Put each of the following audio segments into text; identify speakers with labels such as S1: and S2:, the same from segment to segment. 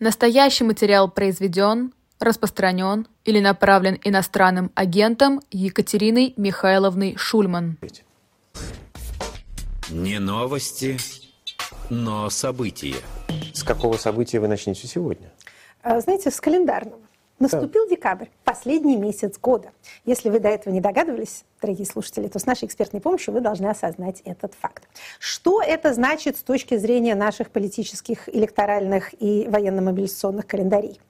S1: Настоящий материал произведен, распространен или направлен иностранным агентом Екатериной Михайловной Шульман.
S2: Не новости, но события.
S3: С какого события вы начнете сегодня?
S4: А, знаете, с календарного. Наступил да. декабрь, последний месяц года. Если вы до этого не догадывались, дорогие слушатели, то с нашей экспертной помощью вы должны осознать этот факт. Что это значит с точки зрения наших политических, электоральных и военно-мобилизационных календарей?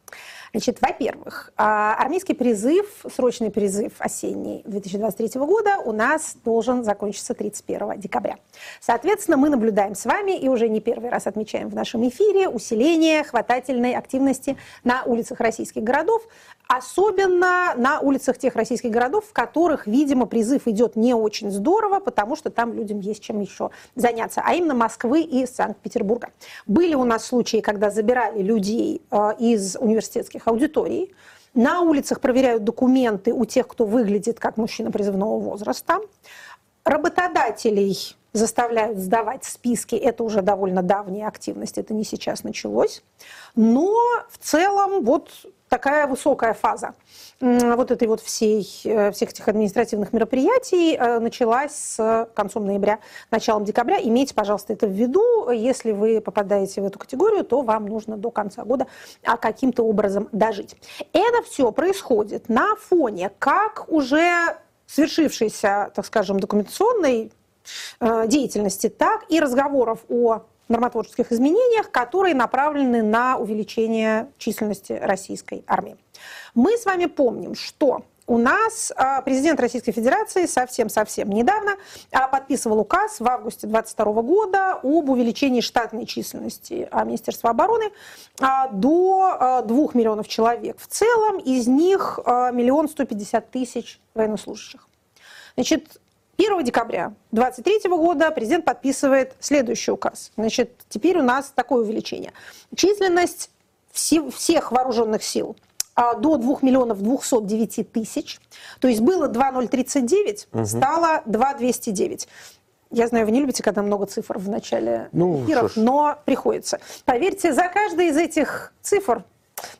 S4: Значит, во-первых, а, армейский призыв, срочный призыв осенний 2023 года у нас должен закончиться 31 декабря. Соответственно, мы наблюдаем с вами и уже не первый раз отмечаем в нашем эфире усиление хватательной активности на улицах российских городов, особенно на улицах тех российских городов, в которых, видимо, призыв идет не очень здорово, потому что там людям есть чем еще заняться, а именно Москвы и Санкт-Петербурга. Были у нас случаи, когда забирали людей э, из университетских аудиторий. На улицах проверяют документы у тех, кто выглядит как мужчина призывного возраста. Работодателей заставляют сдавать списки. Это уже довольно давняя активность, это не сейчас началось. Но в целом вот такая высокая фаза вот этой вот всей, э, всех этих административных мероприятий э, началась с концом ноября, началом декабря. Имейте, пожалуйста, это в виду. Если вы попадаете в эту категорию, то вам нужно до конца года а, каким-то образом дожить. Это все происходит на фоне как уже свершившейся, так скажем, документационной э, деятельности, так и разговоров о нормотворческих изменениях, которые направлены на увеличение численности российской армии. Мы с вами помним, что у нас а, президент Российской Федерации совсем-совсем недавно а, подписывал указ в августе 2022 года об увеличении штатной численности а, Министерства обороны до 2 миллионов человек. В целом из них миллион сто пятьдесят тысяч военнослужащих. Значит, 1 декабря 2023 года президент подписывает следующий указ. Значит, теперь у нас такое увеличение. Численность всех вооруженных сил а, до 2 миллионов 209 тысяч. То есть было 2,039, угу. стало 2,209. Я знаю, вы не любите, когда много цифр в начале ну, эфиров, но приходится. Поверьте, за каждой из этих цифр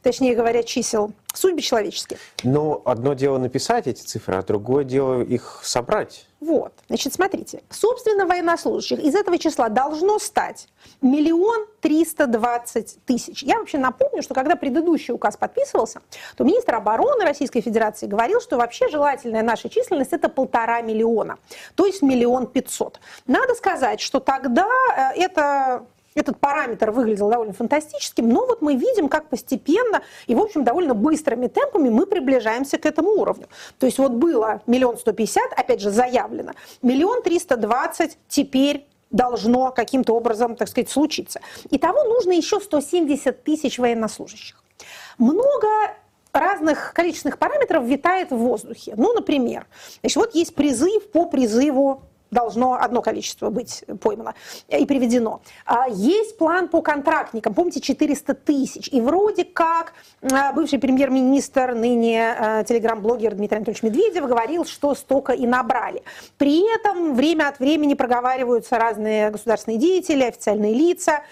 S4: точнее говоря, чисел, судьбы человеческие.
S3: Но одно дело написать эти цифры, а другое дело их собрать.
S4: Вот. Значит, смотрите. Собственно, военнослужащих из этого числа должно стать миллион триста двадцать тысяч. Я вообще напомню, что когда предыдущий указ подписывался, то министр обороны Российской Федерации говорил, что вообще желательная наша численность это полтора миллиона, то есть миллион пятьсот. Надо сказать, что тогда э, это этот параметр выглядел довольно фантастическим, но вот мы видим, как постепенно и, в общем, довольно быстрыми темпами мы приближаемся к этому уровню. То есть вот было миллион сто пятьдесят, опять же, заявлено, миллион триста двадцать теперь должно каким-то образом, так сказать, случиться. Итого нужно еще 170 тысяч военнослужащих. Много разных количественных параметров витает в воздухе. Ну, например, значит, вот есть призыв по призыву должно одно количество быть поймано и приведено. А, есть план по контрактникам, помните, 400 тысяч. И вроде как а, бывший премьер-министр, ныне а, телеграм-блогер Дмитрий Анатольевич Медведев говорил, что столько и набрали. При этом время от времени проговариваются разные государственные деятели, официальные лица,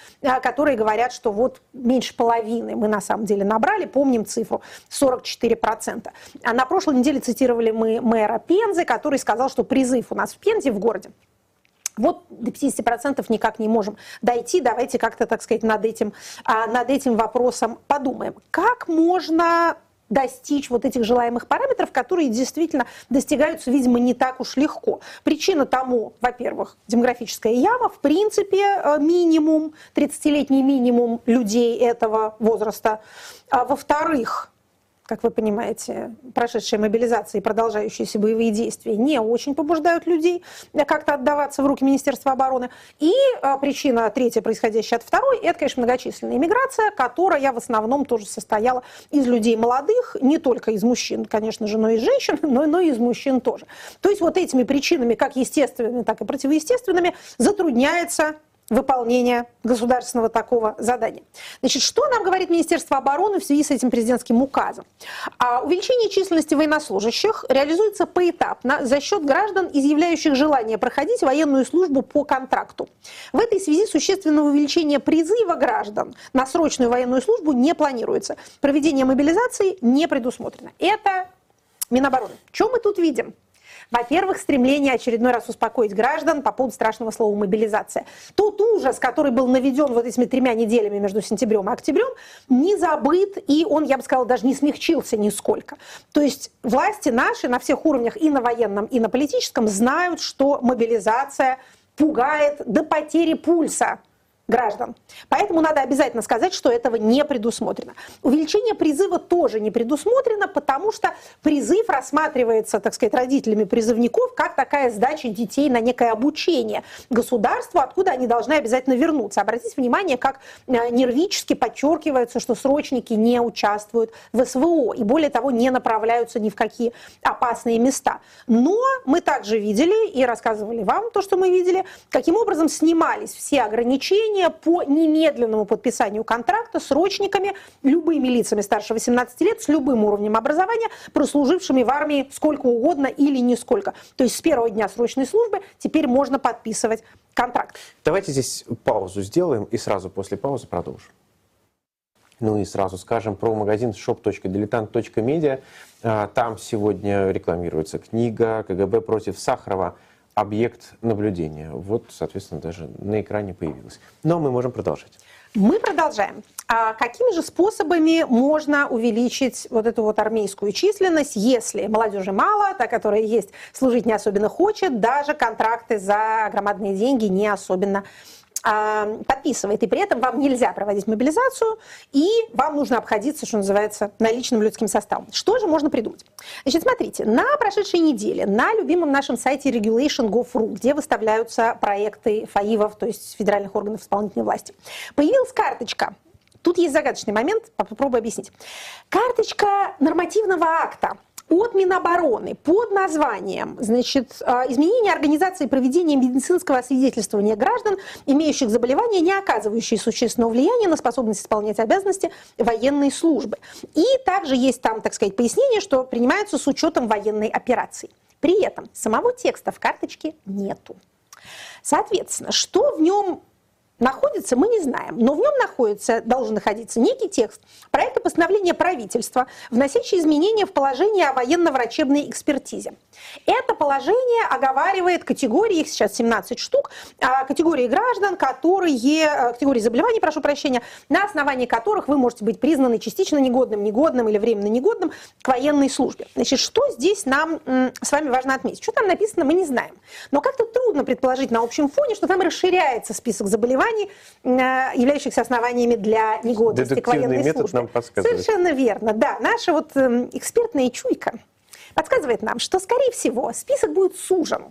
S4: которые говорят, что вот меньше половины мы на самом деле набрали. Помним цифру 44%. А на прошлой неделе цитировали мы мэра Пензы, который сказал, что призыв у нас в Пензе в городе. Вот до 50% никак не можем дойти. Давайте как-то, так сказать, над этим, а, над этим вопросом подумаем. Как можно достичь вот этих желаемых параметров, которые действительно достигаются, видимо, не так уж легко. Причина тому, во-первых, демографическая яма, в принципе, э, минимум, 30-летний минимум людей этого возраста. А во-вторых, как вы понимаете, прошедшие мобилизации и продолжающиеся боевые действия не очень побуждают людей как-то отдаваться в руки Министерства обороны. И а, причина третья, происходящая от второй, это, конечно, многочисленная иммиграция, которая в основном тоже состояла из людей молодых, не только из мужчин, конечно же, но и из женщин, но, но и из мужчин тоже. То есть вот этими причинами, как естественными, так и противоестественными, затрудняется выполнения государственного такого задания. Значит, что нам говорит Министерство обороны в связи с этим президентским указом? А увеличение численности военнослужащих реализуется поэтапно за счет граждан, изъявляющих желание проходить военную службу по контракту. В этой связи существенного увеличения призыва граждан на срочную военную службу не планируется. Проведение мобилизации не предусмотрено. Это Минобороны. Что мы тут видим? Во-первых, стремление очередной раз успокоить граждан по поводу страшного слова мобилизация. Тот ужас, который был наведен вот этими тремя неделями между сентябрем и октябрем, не забыт, и он, я бы сказала, даже не смягчился нисколько. То есть власти наши на всех уровнях, и на военном, и на политическом, знают, что мобилизация пугает до потери пульса граждан. Поэтому надо обязательно сказать, что этого не предусмотрено. Увеличение призыва тоже не предусмотрено, потому что призыв рассматривается, так сказать, родителями призывников как такая сдача детей на некое обучение государству, откуда они должны обязательно вернуться. Обратите внимание, как э, нервически подчеркивается, что срочники не участвуют в СВО и, более того, не направляются ни в какие опасные места. Но мы также видели и рассказывали вам то, что мы видели, каким образом снимались все ограничения, решение по немедленному подписанию контракта срочниками, любыми лицами старше 18 лет, с любым уровнем образования, прослужившими в армии сколько угодно или нисколько. То есть с первого дня срочной службы теперь можно подписывать контракт.
S3: Давайте здесь паузу сделаем и сразу после паузы продолжим. Ну и сразу скажем про магазин shop.diletant.media. А, там сегодня рекламируется книга «КГБ против Сахарова» объект наблюдения. Вот, соответственно, даже на экране появилось. Но мы можем продолжать.
S4: Мы продолжаем. А какими же способами можно увеличить вот эту вот армейскую численность, если молодежи мало, та, которая есть, служить не особенно хочет, даже контракты за громадные деньги не особенно а, подписывает, и при этом вам нельзя проводить мобилизацию, и вам нужно обходиться, что называется, наличным людским составом. Что же можно придумать? Значит, смотрите, на прошедшей неделе на любимом нашем сайте regulation.gov.ru, где выставляются проекты ФАИВов, то есть федеральных органов исполнительной власти, появилась карточка Тут есть загадочный момент, попробую объяснить. Карточка нормативного акта от Минобороны под названием значит, а, «Изменение организации проведения медицинского освидетельствования граждан, имеющих заболевания, не оказывающие существенного влияния на способность исполнять обязанности военной службы». И также есть там, так сказать, пояснение, что принимаются с учетом военной операции. При этом самого текста в карточке нету. Соответственно, что в нем находится, мы не знаем, но в нем находится, должен находиться некий текст проекта постановления правительства, вносящий изменения в положение о военно-врачебной экспертизе. Это положение оговаривает категории, их сейчас 17 штук, а, категории граждан, которые, э, категории заболеваний, прошу прощения, на основании которых вы можете быть признаны частично негодным, негодным или временно негодным к военной службе. Значит, что здесь нам с вами важно отметить? Что там написано, мы не знаем. Но как-то трудно предположить на общем фоне, что там расширяется список заболеваний, э, являющихся основаниями для негодности к военной
S3: метод
S4: службе.
S3: нам подсказывает.
S4: Совершенно верно, да. Наша вот эм, экспертная чуйка подсказывает нам, что, скорее всего, список будет сужен.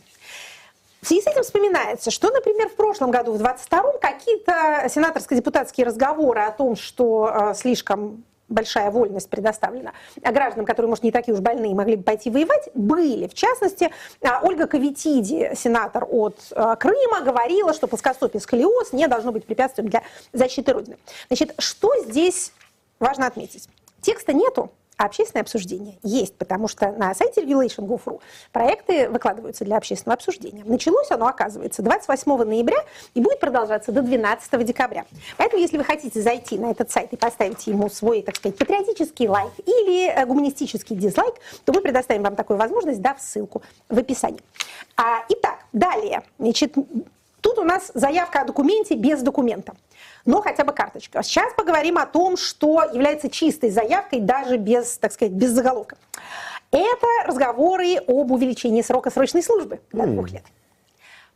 S4: В связи с этим вспоминается, что, например, в прошлом году, в 22-м, какие-то сенаторско-депутатские разговоры о том, что э, слишком большая вольность предоставлена а гражданам, которые, может, не такие уж больные, могли бы пойти воевать, были. В частности, а, Ольга Кавитиди, сенатор от э, Крыма, говорила, что плоскостопие сколиоз не должно быть препятствием для защиты Родины. Значит, что здесь важно отметить? Текста нету, а общественное обсуждение есть, потому что на сайте regulation.gov.ru проекты выкладываются для общественного обсуждения. Началось оно, оказывается, 28 ноября и будет продолжаться до 12 декабря. Поэтому, если вы хотите зайти на этот сайт и поставить ему свой, так сказать, патриотический лайк или э, гуманистический дизлайк, то мы предоставим вам такую возможность, дав ссылку в описании. А, итак, далее. Значит, тут у нас заявка о документе без документа но хотя бы карточка. Сейчас поговорим о том, что является чистой заявкой даже без, так сказать, без заголовка. Это разговоры об увеличении срока срочной службы до двух лет.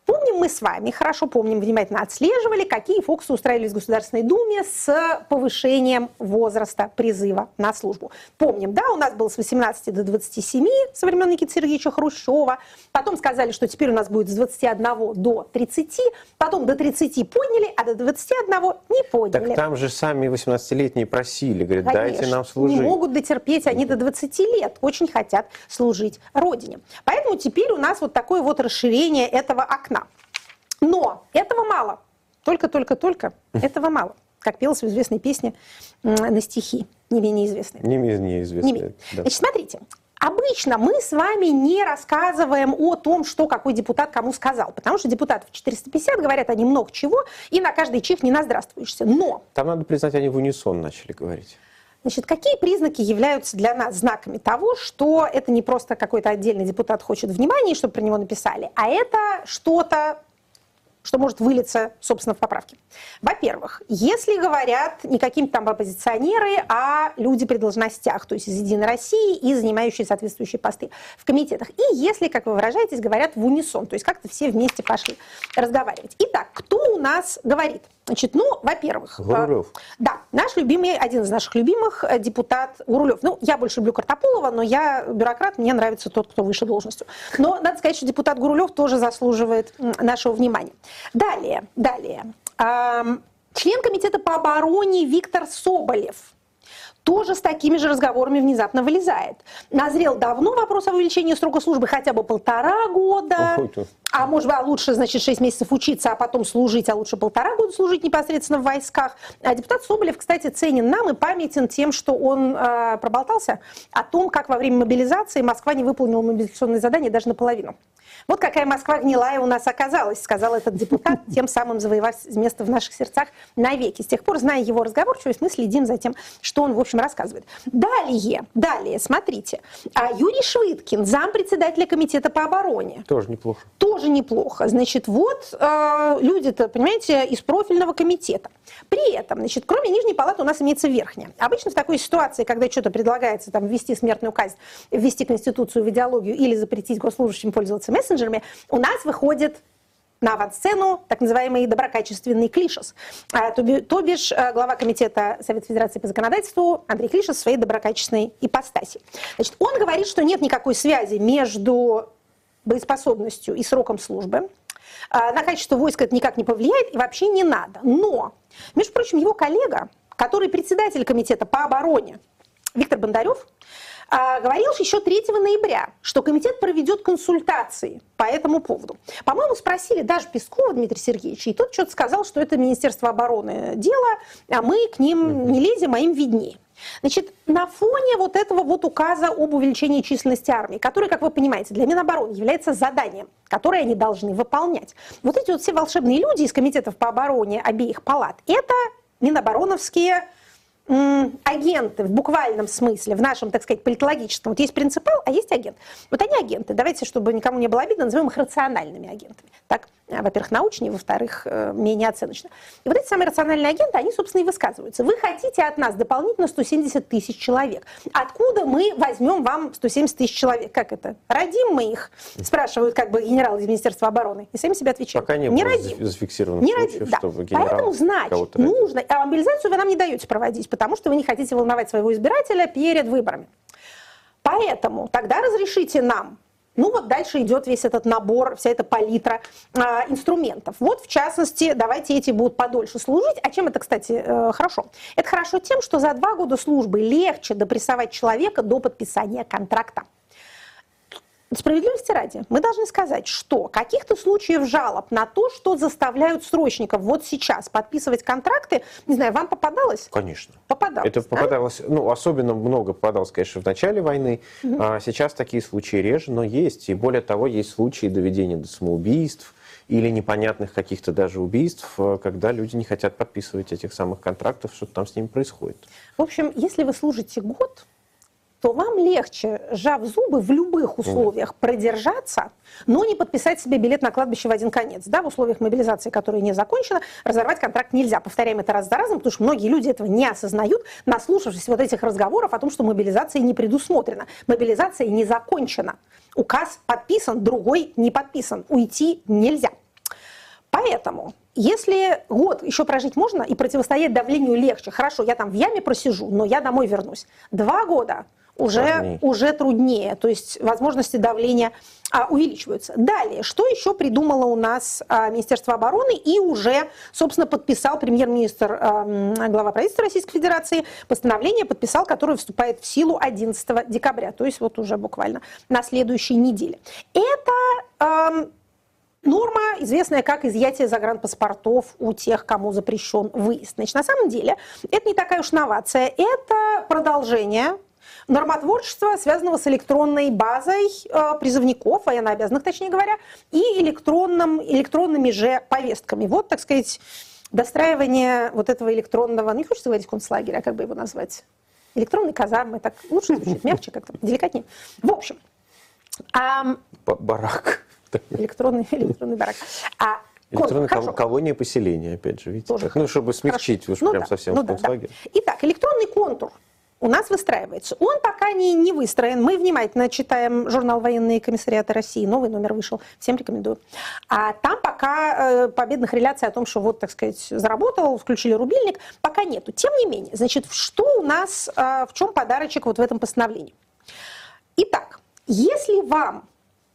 S4: Помним мы с вами, хорошо помним, внимательно отслеживали, какие фокусы устраивались в Государственной Думе с повышением возраста призыва на службу. Помним, да, у нас был с 18 до 27 со времен Никиты Сергеевича Хрущева, потом сказали, что теперь у нас будет с 21 до 30, потом до 30 подняли, а до 21 не подняли.
S3: Так там же сами 18-летние просили, говорят, Конечно, дайте нам служить.
S4: не могут дотерпеть, они до 20 лет очень хотят служить Родине. Поэтому теперь у нас вот такое вот расширение этого окна. Но этого мало. только-только-только, этого мало. Как пелось в известной песне на стихи, не менее известной.
S3: Не менее известной,
S4: Не менее. Значит, смотрите, Обычно мы с вами не рассказываем о том, что какой депутат кому сказал, потому что депутатов 450 говорят они много чего, и на каждый чих не наздравствуешься. Но...
S3: Там, надо признать, они в унисон начали говорить.
S4: Значит, какие признаки являются для нас знаками того, что это не просто какой-то отдельный депутат хочет внимания, чтобы про него написали, а это что-то что может вылиться, собственно, в поправки. Во-первых, если говорят не какие-то там оппозиционеры, а люди при должностях, то есть из «Единой России» и занимающие соответствующие посты в комитетах. И если, как вы выражаетесь, говорят в унисон, то есть как-то все вместе пошли разговаривать. Итак, кто у нас говорит? Значит, ну, во-первых...
S3: Гурулев.
S4: Э, да, наш любимый, один из наших любимых э, депутат Гурулев. Ну, я больше люблю Картополова, но я бюрократ, мне нравится тот, кто выше должностью. Но надо сказать, что депутат Гурулев тоже заслуживает нашего внимания. Далее, далее. Эм, член комитета по обороне Виктор Соболев тоже с такими же разговорами внезапно вылезает. Назрел давно вопрос о увеличении срока службы хотя бы полтора года. Охоту. А может быть, а лучше, значит, 6 месяцев учиться, а потом служить, а лучше полтора года служить непосредственно в войсках. А депутат Соболев, кстати, ценен нам и памятен тем, что он э, проболтался о том, как во время мобилизации Москва не выполнила мобилизационные задания даже наполовину. Вот какая Москва гнилая у нас оказалась, сказал этот депутат, тем самым завоевав место в наших сердцах навеки. С тех пор, зная его разговорчивость, мы следим за тем, что он, в общем, рассказывает. Далее, далее, смотрите. А Юрий Швыдкин, зампредседателя комитета по обороне.
S3: Тоже неплохо.
S4: Тоже неплохо. Значит, вот э, люди-то, понимаете, из профильного комитета. При этом, значит, кроме Нижней палаты у нас имеется Верхняя. Обычно в такой ситуации, когда что-то предлагается там ввести смертную казнь, ввести Конституцию в идеологию или запретить госслужащим пользоваться мессенджерами, у нас выходит на авансцену так называемый доброкачественный Клишес. А, то, бишь э, глава комитета Совета Федерации по законодательству Андрей Клишес своей доброкачественной ипостаси. Значит, он говорит, что нет никакой связи между боеспособностью и сроком службы. А, на качество войска это никак не повлияет и вообще не надо. Но, между прочим, его коллега, который председатель комитета по обороне, Виктор Бондарев, говорил еще 3 ноября, что комитет проведет консультации по этому поводу. По-моему, спросили даже Пескова Дмитрия Сергеевича, и тот что-то сказал, что это Министерство обороны дело, а мы к ним не лезем, а им виднее. Значит, на фоне вот этого вот указа об увеличении численности армии, который, как вы понимаете, для Минобороны является заданием, которое они должны выполнять. Вот эти вот все волшебные люди из комитетов по обороне обеих палат, это минобороновские агенты в буквальном смысле, в нашем, так сказать, политологическом. Вот есть принципал, а есть агент. Вот они агенты. Давайте, чтобы никому не было обидно, назовем их рациональными агентами. Так, во-первых, научнее, во-вторых, э, менее оценочно. И вот эти самые рациональные агенты, они, собственно, и высказываются. Вы хотите от нас дополнительно 170 тысяч человек. Откуда мы возьмем вам 170 тысяч человек? Как это? Родим мы их? Спрашивают как бы генералы из Министерства обороны. И сами себя отвечают.
S3: Пока не,
S4: не родим.
S3: зафиксировано
S4: не родим, да. Поэтому, значит, нужно... А мобилизацию вы нам не даете проводить, потому что вы не хотите волновать своего избирателя перед выборами. Поэтому тогда разрешите нам ну вот дальше идет весь этот набор, вся эта палитра э, инструментов. Вот в частности, давайте эти будут подольше служить. А чем это, кстати, э, хорошо? Это хорошо тем, что за два года службы легче допрессовать человека до подписания контракта. Справедливости ради, мы должны сказать, что каких-то случаев жалоб на то, что заставляют срочников вот сейчас подписывать контракты, не знаю, вам попадалось?
S3: Конечно.
S4: Попадалось.
S3: Это попадалось, а? ну, особенно много попадалось, конечно, в начале войны. Угу. А сейчас такие случаи реже, но есть. И более того, есть случаи доведения до самоубийств или непонятных каких-то даже убийств, э, когда люди не хотят подписывать этих самых контрактов, что там с ними происходит.
S4: В общем, если вы служите год, то вам легче, сжав зубы, в любых условиях продержаться, но не подписать себе билет на кладбище в один конец. Да, в условиях мобилизации, которая не закончена, разорвать контракт нельзя. Повторяем это раз за разом, потому что многие люди этого не осознают, наслушавшись вот этих разговоров о том, что мобилизация не предусмотрена. Мобилизация не закончена. Указ подписан, другой не подписан. Уйти нельзя. Поэтому, если год еще прожить можно и противостоять давлению легче, хорошо, я там в яме просижу, но я домой вернусь. Два года уже, уже труднее, то есть возможности давления а, увеличиваются. Далее, что еще придумало у нас а, Министерство обороны и уже, собственно, подписал премьер-министр, а, глава правительства Российской Федерации, постановление подписал, которое вступает в силу 11 декабря, то есть вот уже буквально на следующей неделе. Это Норма, известная как изъятие загранпаспортов у тех, кому запрещен выезд. Значит, на самом деле, это не такая уж новация, это продолжение нормотворчества, связанного с электронной базой э, призывников, военнообязанных, точнее говоря, и электронным, электронными же повестками. Вот, так сказать, достраивание вот этого электронного, не хочется говорить концлагеря, а как бы его назвать? Электронной казармы, так лучше звучит, мягче как-то, деликатнее. В общем.
S3: А, барак.
S4: Электронный, электронный барак.
S3: А Электронное кол- колония поселения, опять же, видите? Тоже ну, чтобы смягчить уж ну, прям да. совсем ну, концлагерь.
S4: Да, да. Итак, электронный контур у нас выстраивается. Он пока не, не выстроен. Мы внимательно читаем журнал «Военные комиссариаты России». Новый номер вышел. Всем рекомендую. А там пока э, победных реляций о том, что вот, так сказать, заработал, включили рубильник, пока нету. Тем не менее, значит, что у нас, э, в чем подарочек вот в этом постановлении? Итак, если вам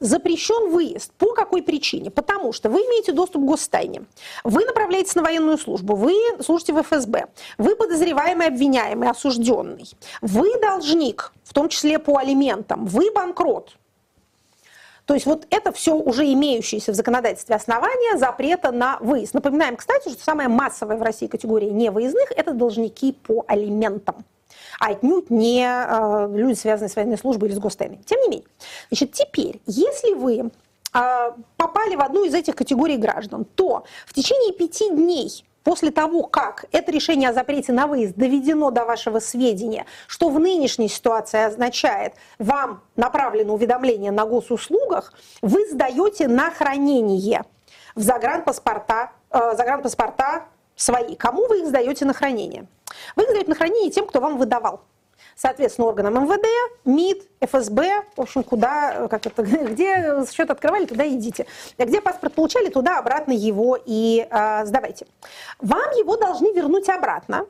S4: запрещен выезд. По какой причине? Потому что вы имеете доступ к гостайне, вы направляетесь на военную службу, вы служите в ФСБ, вы подозреваемый, обвиняемый, осужденный, вы должник, в том числе по алиментам, вы банкрот. То есть вот это все уже имеющиеся в законодательстве основания запрета на выезд. Напоминаем, кстати, что самая массовая в России категория невыездных – это должники по алиментам а отнюдь не э, люди, связанные с военной службой или с гостайной. Тем не менее, значит, теперь, если вы э, попали в одну из этих категорий граждан, то в течение пяти дней после того, как это решение о запрете на выезд доведено до вашего сведения, что в нынешней ситуации означает, вам направлено уведомление на госуслугах, вы сдаете на хранение в загранпаспорта, э, загранпаспорта свои. Кому вы их сдаете на хранение? Вы их даете на хранение тем, кто вам выдавал. Соответственно, органам МВД, МИД, ФСБ, в общем, куда, как это, где счет открывали, туда идите. Где паспорт получали, туда обратно его и э, сдавайте. Вам его должны вернуть обратно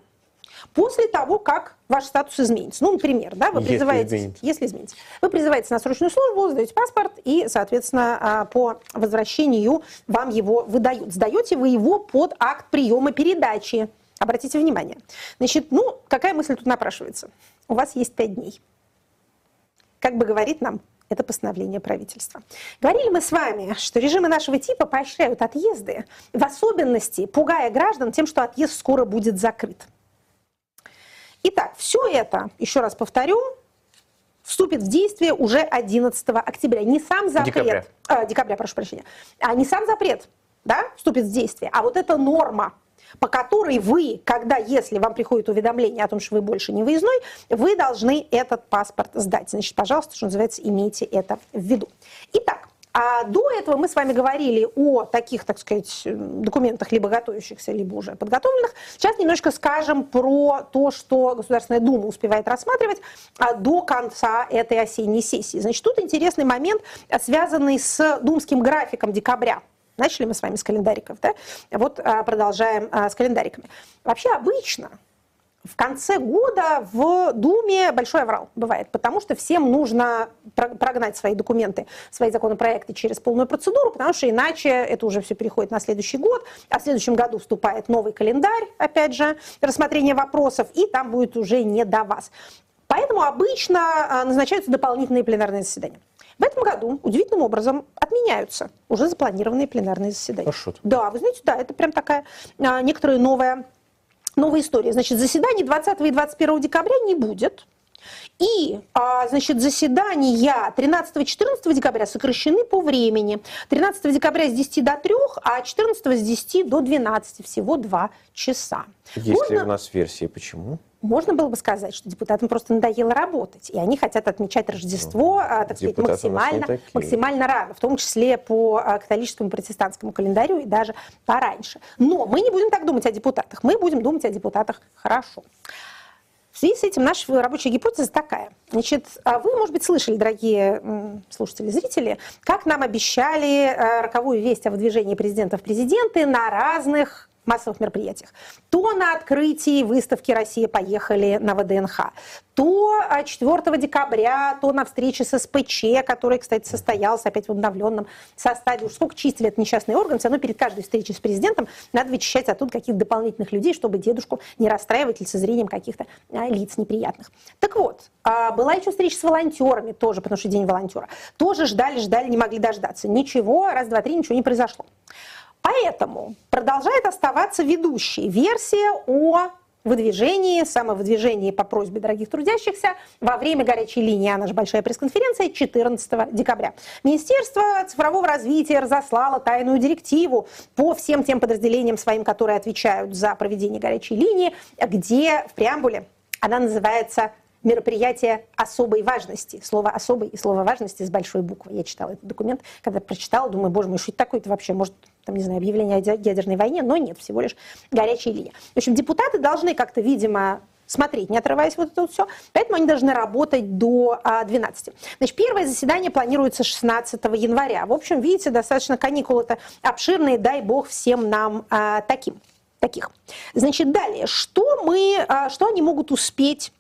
S4: после того, как ваш статус изменится. Ну, например, да, вы если призываете, изменится. если изменится, вы призываете на срочную службу, сдаете паспорт и, соответственно, а, по возвращению вам его выдают. Сдаете вы его под акт приема передачи. Обратите внимание. Значит, ну, какая мысль тут напрашивается? У вас есть пять дней. Как бы говорит нам это постановление правительства. Говорили мы с вами, что режимы нашего типа поощряют отъезды, в особенности пугая граждан тем, что отъезд скоро будет закрыт. Итак, все это, еще раз повторю, вступит в действие уже 11 октября. Не сам запрет, декабря, э, декабря прошу прощения, а не сам запрет да, вступит в действие, а вот эта норма по которой вы, когда, если вам приходит уведомление о том, что вы больше не выездной, вы должны этот паспорт сдать. Значит, пожалуйста, что называется, имейте это в виду. Итак, а до этого мы с вами говорили о таких, так сказать, документах, либо готовящихся, либо уже подготовленных. Сейчас немножко скажем про то, что Государственная Дума успевает рассматривать а, до конца этой осенней сессии. Значит, тут интересный момент, связанный с думским графиком декабря. Начали мы с вами с календариков, да? Вот а, продолжаем а, с календариками. Вообще обычно в конце года в Думе большой аврал бывает, потому что всем нужно прогнать свои документы, свои законопроекты через полную процедуру, потому что иначе это уже все переходит на следующий год, а в следующем году вступает новый календарь, опять же, рассмотрение вопросов, и там будет уже не до вас. Поэтому обычно а, назначаются дополнительные пленарные заседания. В этом году удивительным образом отменяются уже запланированные пленарные заседания. А Да, вы знаете, да, это прям такая а, некоторая новая, новая история. Значит, заседаний 20 и 21 декабря не будет. И, а, значит, заседания 13-14 декабря сокращены по времени. 13 декабря с 10 до 3, а 14 с 10 до 12, всего 2 часа.
S3: Есть Можно... ли у нас версии, почему?
S4: Можно было бы сказать, что депутатам просто надоело работать, и они хотят отмечать Рождество, ну, так сказать, максимально, максимально рано, в том числе по а, католическому протестантскому календарю и даже пораньше. Но мы не будем так думать о депутатах, мы будем думать о депутатах хорошо. В связи с этим наша рабочая гипотеза такая. Значит, а вы, может быть, слышали, дорогие слушатели, зрители, как нам обещали роковую весть о выдвижении президента в президенты на разных массовых мероприятиях. То на открытии выставки «Россия поехали» на ВДНХ, то 4 а, декабря, то на встрече с СПЧ, который, кстати, состоялся опять в обновленном составе. Уж сколько чистили этот несчастный орган, все равно перед каждой встречей с президентом надо вычищать оттуда каких-то дополнительных людей, чтобы дедушку не расстраивать лицезрением каких-то а, лиц неприятных. Так вот, а, была еще встреча с волонтерами тоже, потому что день волонтера. Тоже ждали, ждали, не могли дождаться. Ничего, раз, два, три, ничего не произошло. Поэтому продолжает оставаться ведущей версия о выдвижении, самовыдвижении по просьбе дорогих трудящихся во время горячей линии, она же большая пресс-конференция, 14 декабря. Министерство цифрового развития разослало тайную директиву по всем тем подразделениям своим, которые отвечают за проведение горячей линии, где в преамбуле она называется мероприятие особой важности. Слово «особой» и слово «важности» с большой буквы. Я читала этот документ, когда прочитала, думаю, боже мой, что это такое-то вообще? Может, там, не знаю, объявление о ядерной войне? Но нет, всего лишь горячая линия. В общем, депутаты должны как-то, видимо, смотреть, не отрываясь вот это вот все. Поэтому они должны работать до 12. А, Значит, первое заседание планируется 16 января. В общем, видите, достаточно каникулы-то обширные, дай бог всем нам а, таким, таких. Значит, далее, что мы, а, что они могут успеть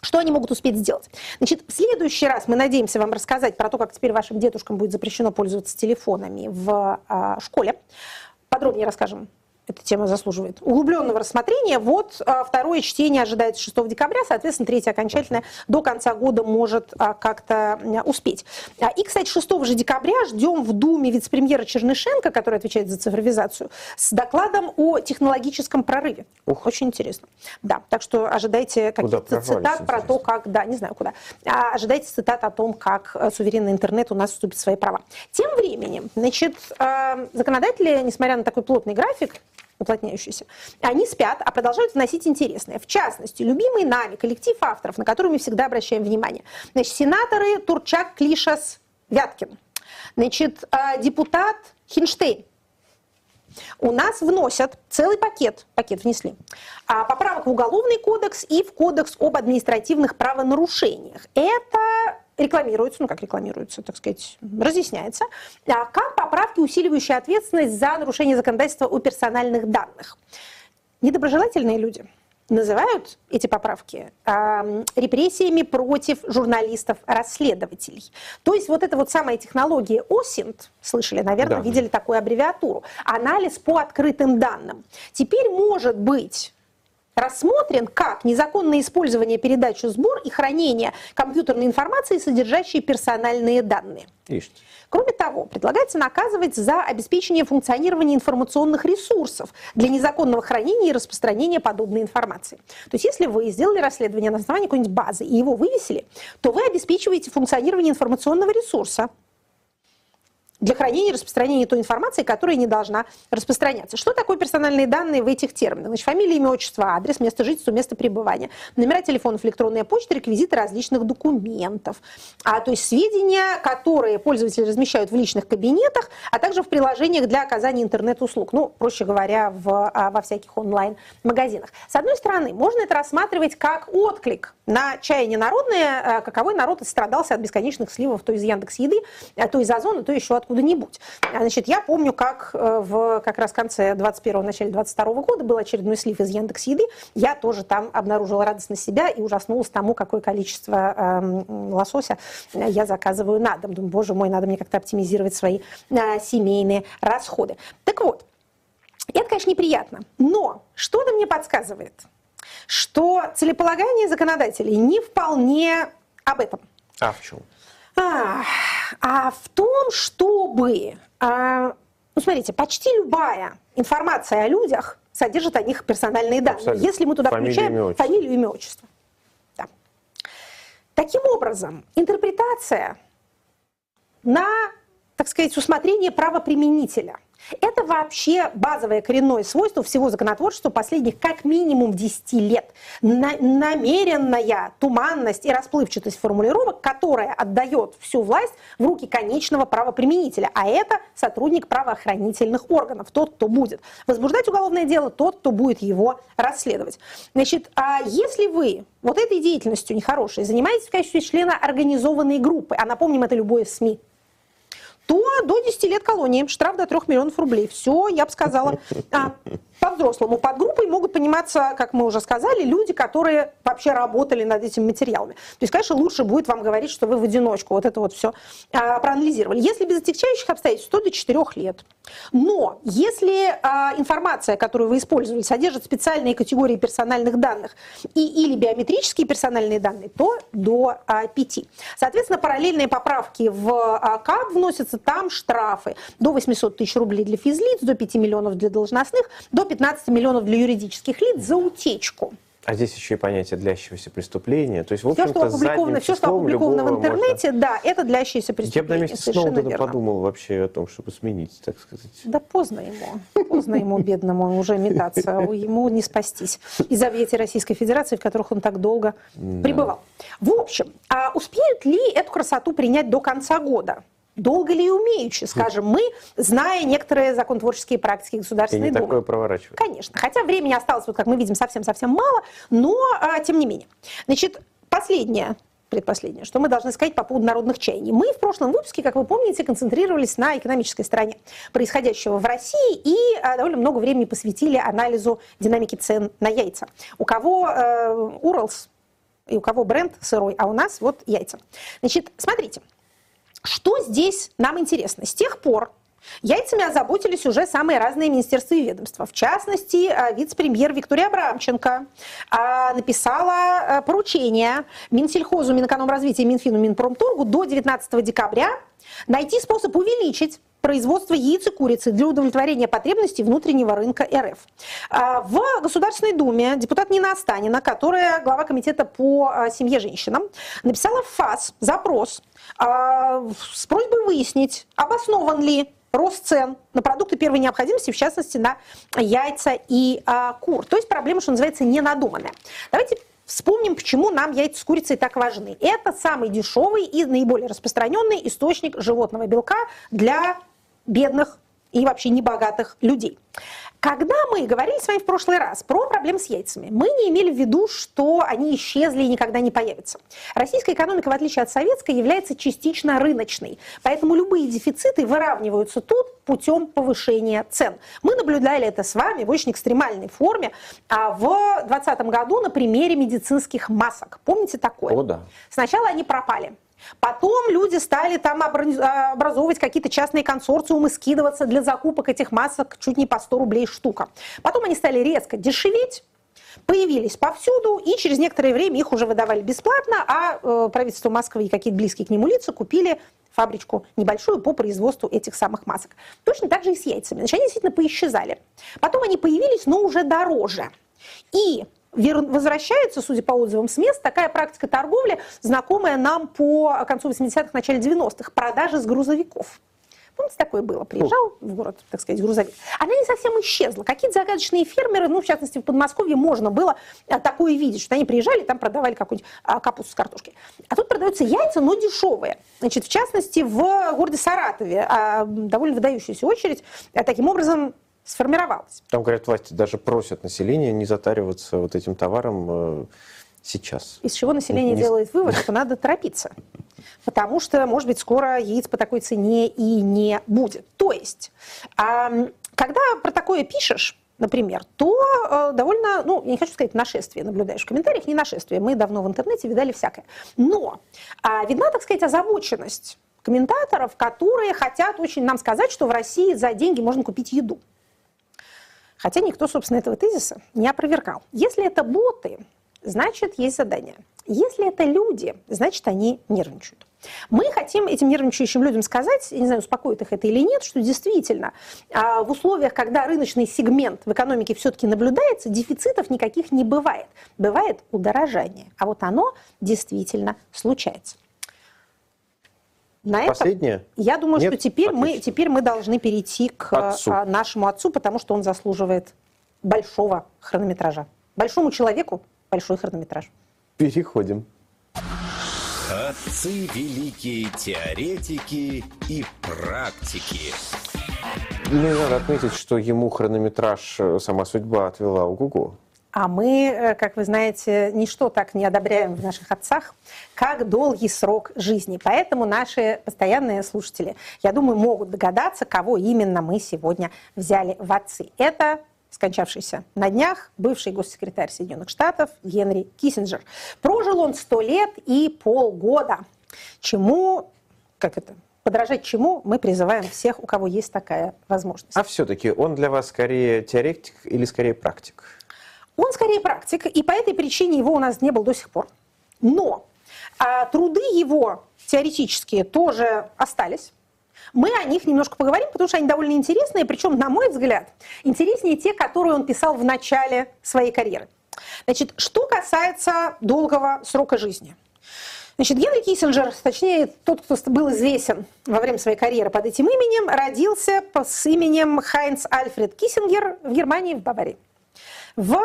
S4: что они могут успеть сделать? Значит, в следующий раз мы надеемся вам рассказать про то, как теперь вашим дедушкам будет запрещено пользоваться телефонами в а, школе. Подробнее расскажем эта тема заслуживает углубленного рассмотрения. Вот а, второе чтение ожидается 6 декабря, соответственно, третье окончательное до конца года может а, как-то успеть. А, и, кстати, 6 же декабря ждем в Думе вице-премьера Чернышенко, который отвечает за цифровизацию, с докладом о технологическом прорыве. Ух. Очень интересно. Да, так что ожидайте каких-то цитат про то, как, да, не знаю куда, ожидайте цитат о том, как э, суверенный интернет у нас вступит в свои права. Тем временем, значит, законодатели, несмотря на такой плотный график, уплотняющиеся, они спят, а продолжают вносить интересное. В частности, любимый нами коллектив авторов, на который мы всегда обращаем внимание. Значит, сенаторы Турчак, Клишас, Вяткин. Значит, а, депутат Хинштейн. У нас вносят целый пакет, пакет внесли, а, поправок в Уголовный кодекс и в Кодекс об административных правонарушениях. Это рекламируется, ну как рекламируется, так сказать, разъясняется, а как поправки, усиливающие ответственность за нарушение законодательства о персональных данных. Недоброжелательные люди называют эти поправки э, репрессиями против журналистов-расследователей. То есть вот эта вот самая технология ОСИНТ, слышали, наверное, да. видели такую аббревиатуру, анализ по открытым данным. Теперь может быть рассмотрен как незаконное использование, передачу, сбор и хранение компьютерной информации, содержащей персональные данные. Ишь. Кроме того, предлагается наказывать за обеспечение функционирования информационных ресурсов для незаконного хранения и распространения подобной информации. То есть если вы сделали расследование на основании какой-нибудь базы и его вывесили, то вы обеспечиваете функционирование информационного ресурса, для хранения и распространения той информации, которая не должна распространяться. Что такое персональные данные в этих терминах? Значит, фамилия, имя, отчество, адрес, место жительства, место пребывания, номера телефонов, электронная почта, реквизиты различных документов. А, то есть сведения, которые пользователи размещают в личных кабинетах, а также в приложениях для оказания интернет-услуг. Ну, проще говоря, в, а, во всяких онлайн-магазинах. С одной стороны, можно это рассматривать как отклик на чаяние народное, а, каковой народ страдался от бесконечных сливов то из Яндекс Еды, а, то из Озона, то еще от откуда-нибудь. Значит, я помню, как э, в как раз конце 21-го, начале 22 -го года был очередной слив из Яндекс Еды. Я тоже там обнаружила радостно себя и ужаснулась тому, какое количество э, лосося я заказываю на дом. Думаю, боже мой, надо мне как-то оптимизировать свои э, семейные расходы. Так вот, это, конечно, неприятно. Но что-то мне подсказывает, что целеполагание законодателей не вполне об этом.
S3: А в чем?
S4: А, а в том, чтобы, а, ну смотрите, почти любая информация о людях содержит о них персональные данные. Абсолютно. Если мы туда фамилию, включаем имя, фамилию, имя, отчество. Да. Таким образом, интерпретация на, так сказать, усмотрение правоприменителя – это вообще базовое коренное свойство всего законотворчества последних как минимум 10 лет. На, намеренная туманность и расплывчатость формулировок, которая отдает всю власть в руки конечного правоприменителя, а это сотрудник правоохранительных органов, тот, кто будет возбуждать уголовное дело, тот, кто будет его расследовать. Значит, а если вы вот этой деятельностью нехорошей занимаетесь в качестве члена организованной группы, а напомним, это любое СМИ, то до 10 лет колонии, штраф до 3 миллионов рублей. Все, я бы сказала. А, по-взрослому под группой могут пониматься, как мы уже сказали, люди, которые вообще работали над этими материалами. То есть, конечно, лучше будет вам говорить, что вы в одиночку вот это вот все а, проанализировали. Если без отягчающих обстоятельств, то до 4 лет. Но если а, информация, которую вы использовали, содержит специальные категории персональных данных и или биометрические персональные данные, то до а, 5. Соответственно, параллельные поправки в а, КАП вносятся, там штрафы до 800 тысяч рублей для физлиц, до 5 миллионов для должностных, до 15 миллионов для юридических лиц за утечку.
S3: А здесь еще и понятие длящегося преступления. То есть, в
S4: Все, что опубликовано, все, что опубликовано в интернете,
S3: можно...
S4: да, это длящееся
S3: Я бы на
S4: преступление.
S3: месте
S4: Совершенно
S3: Сноудена
S4: верно.
S3: подумал вообще о том, чтобы сменить, так сказать.
S4: Да поздно ему, поздно ему, бедному, уже метаться, ему не спастись из объятий Российской Федерации, в которых он так долго пребывал. В общем, а успеют ли эту красоту принять до конца года? Долго ли и умеючи, скажем мы, зная некоторые законотворческие практики
S3: И
S4: Государственной
S3: не
S4: Думы?
S3: такое проворачивать.
S4: Конечно. Хотя времени осталось, вот как мы видим, совсем-совсем мало, но а, тем не менее. Значит, последнее, предпоследнее, что мы должны сказать по поводу народных чаяний. Мы в прошлом выпуске, как вы помните, концентрировались на экономической стороне происходящего в России и а, довольно много времени посвятили анализу динамики цен на яйца. У кого э, Уралс и у кого бренд сырой, а у нас вот яйца. Значит, смотрите, что здесь нам интересно? С тех пор яйцами озаботились уже самые разные министерства и ведомства. В частности, э, вице-премьер Виктория Абрамченко а, написала э, поручение Минсельхозу, Минэкономразвития, Минфину, Минпромторгу до 19 декабря найти способ увеличить производство яиц и курицы для удовлетворения потребностей внутреннего рынка РФ. А, В Государственной Думе депутат Нина Останина, которая глава комитета по а, семье женщинам, написала в ФАС запрос а, с просьбой выяснить, обоснован ли рост цен на продукты первой необходимости, в частности на яйца и кур. То есть проблема, что называется, ненадуманная. Давайте Вспомним, почему нам яйца с курицей так важны. Это самый дешевый и наиболее распространенный источник животного белка для бедных и вообще небогатых людей. Когда мы говорили с вами в прошлый раз про проблемы с яйцами, мы не имели в виду, что они исчезли и никогда не появятся. Российская экономика, в отличие от советской, является частично рыночной. Поэтому любые дефициты выравниваются тут путем повышения цен. Мы наблюдали это с вами в очень экстремальной форме а в 2020 году на примере медицинских масок. Помните такое?
S3: О, да.
S4: Сначала они пропали. Потом люди стали там а, образовывать какие-то частные консорциумы, скидываться для закупок этих масок чуть не по 100 рублей штука. Потом они стали резко дешеветь, появились повсюду, и через некоторое время их уже выдавали бесплатно, а э, правительство Москвы и какие-то близкие к нему лица купили фабричку небольшую по производству этих самых масок. Точно так же и с яйцами. Значит, они действительно поисчезали. Потом они появились, но уже дороже. И возвращается, судя по отзывам с мест, такая практика торговли, знакомая нам по концу 80-х, начале 90-х, продажи с грузовиков. Помните, такое было? Приезжал в город, так сказать, грузовик. Она не совсем исчезла. Какие-то загадочные фермеры, ну, в частности, в Подмосковье можно было а, такое видеть, что они приезжали, там продавали какую-нибудь а, капусту с картошкой. А тут продаются яйца, но дешевые. Значит, в частности, в городе Саратове а, довольно выдающаяся очередь таким образом сформировалась.
S3: Там, говорят, власти даже просят население не затариваться вот этим товаром э, сейчас.
S4: Из чего население
S3: Не-
S4: делает вывод, что надо торопиться. Потому что, может быть, скоро яиц по такой цене и не будет. То есть, когда про такое пишешь, например, то э, довольно, ну, я не хочу сказать нашествие, наблюдаешь в комментариях, не нашествие, мы давно в интернете видали всякое. Но а, видна, так сказать, озабоченность комментаторов, которые хотят очень нам сказать, что в России за деньги можно купить еду. Хотя никто, собственно, этого тезиса не опровергал. Если это боты, значит, есть задание. Если это люди, значит, они нервничают. Мы хотим этим нервничающим людям сказать, я не знаю, успокоит их это или нет, что действительно а, в условиях, когда рыночный сегмент в экономике все-таки наблюдается, дефицитов никаких не бывает. Бывает удорожание. А вот оно действительно случается. На
S3: Последнее?
S4: я думаю,
S3: Нет?
S4: что теперь мы, теперь мы должны перейти к
S3: Отцу.
S4: а, нашему отцу, потому что он заслуживает большого хронометража. Большому человеку большой хронометраж.
S3: Переходим.
S2: Отцы великие теоретики и практики.
S3: Мне надо отметить, что ему хронометраж э, «Сама судьба» отвела у Гугу.
S4: А мы, э, как вы знаете, ничто так не одобряем в наших отцах, как долгий срок жизни. Поэтому наши постоянные слушатели, я думаю, могут догадаться, кого именно мы сегодня взяли в отцы. Это скончавшийся на днях бывший госсекретарь Соединенных Штатов Генри Киссинджер. Прожил он сто лет и полгода. Чему, как это, подражать чему мы призываем всех, у кого есть такая возможность.
S3: А все-таки он для вас скорее теоретик или скорее практик?
S4: Он скорее практик, и по этой причине его у нас не было до сих пор. Но а, труды его теоретические тоже остались. Мы о них немножко поговорим, потому что они довольно интересные, причем, на мой взгляд, интереснее те, которые он писал в начале своей карьеры. Значит, что касается долгого срока жизни. Значит, Генри Киссинджер, точнее, тот, кто был известен во время своей карьеры под этим именем, родился с именем Хайнц Альфред Киссингер в Германии, в Баварии. В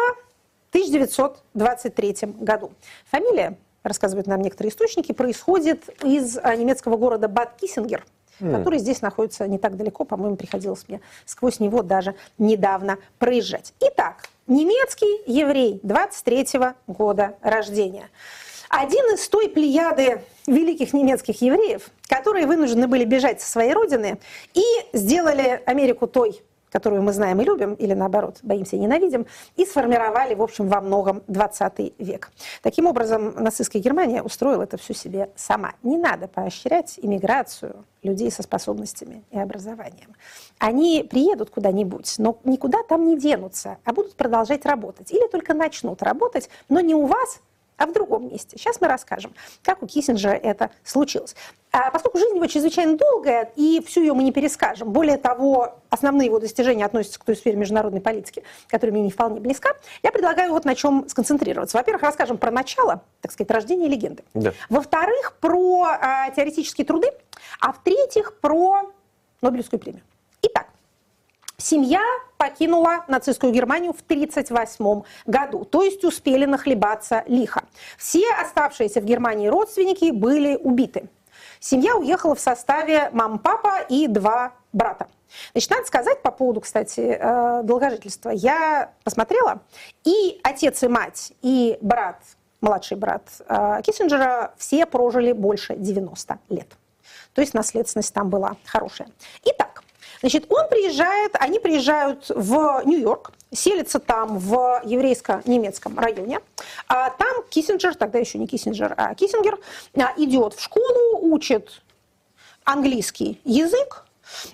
S4: 1923 году. Фамилия, рассказывают нам некоторые источники, происходит из а, немецкого города Бад Киссингер, mm. который здесь находится не так далеко, по-моему, приходилось мне сквозь него даже недавно проезжать. Итак, немецкий еврей 23 года рождения. Один из той плеяды великих немецких евреев, которые вынуждены были бежать со своей родины и сделали Америку той которую мы знаем и любим, или наоборот, боимся и ненавидим, и сформировали, в общем, во многом 20 век. Таким образом, нацистская Германия устроила это все себе сама. Не надо поощрять иммиграцию людей со способностями и образованием. Они приедут куда-нибудь, но никуда там не денутся, а будут продолжать работать. Или только начнут работать, но не у вас, а в другом месте. Сейчас мы расскажем, как у Киссинджера это случилось. А поскольку жизнь его чрезвычайно долгая, и всю ее мы не перескажем, более того, основные его достижения относятся к той сфере международной политики, которая мне не вполне близка, я предлагаю вот на чем сконцентрироваться. Во-первых, расскажем про начало, так сказать, рождения легенды. Да. Во-вторых, про а, теоретические труды, а в-третьих, про Нобелевскую премию. Итак, Семья покинула нацистскую Германию в 1938 году, то есть успели нахлебаться лихо. Все оставшиеся в Германии родственники были убиты. Семья уехала в составе мам, папа и два брата. Значит, надо сказать по поводу, кстати, э, долгожительства. Я посмотрела, и отец, и мать, и брат, младший брат э, Киссинджера все прожили больше 90 лет. То есть наследственность там была хорошая. Итак, Значит, он приезжает, они приезжают в Нью-Йорк, селятся там в еврейско-немецком районе. А там Киссинджер, тогда еще не Киссинджер, а Киссингер, а, идет в школу, учит английский язык,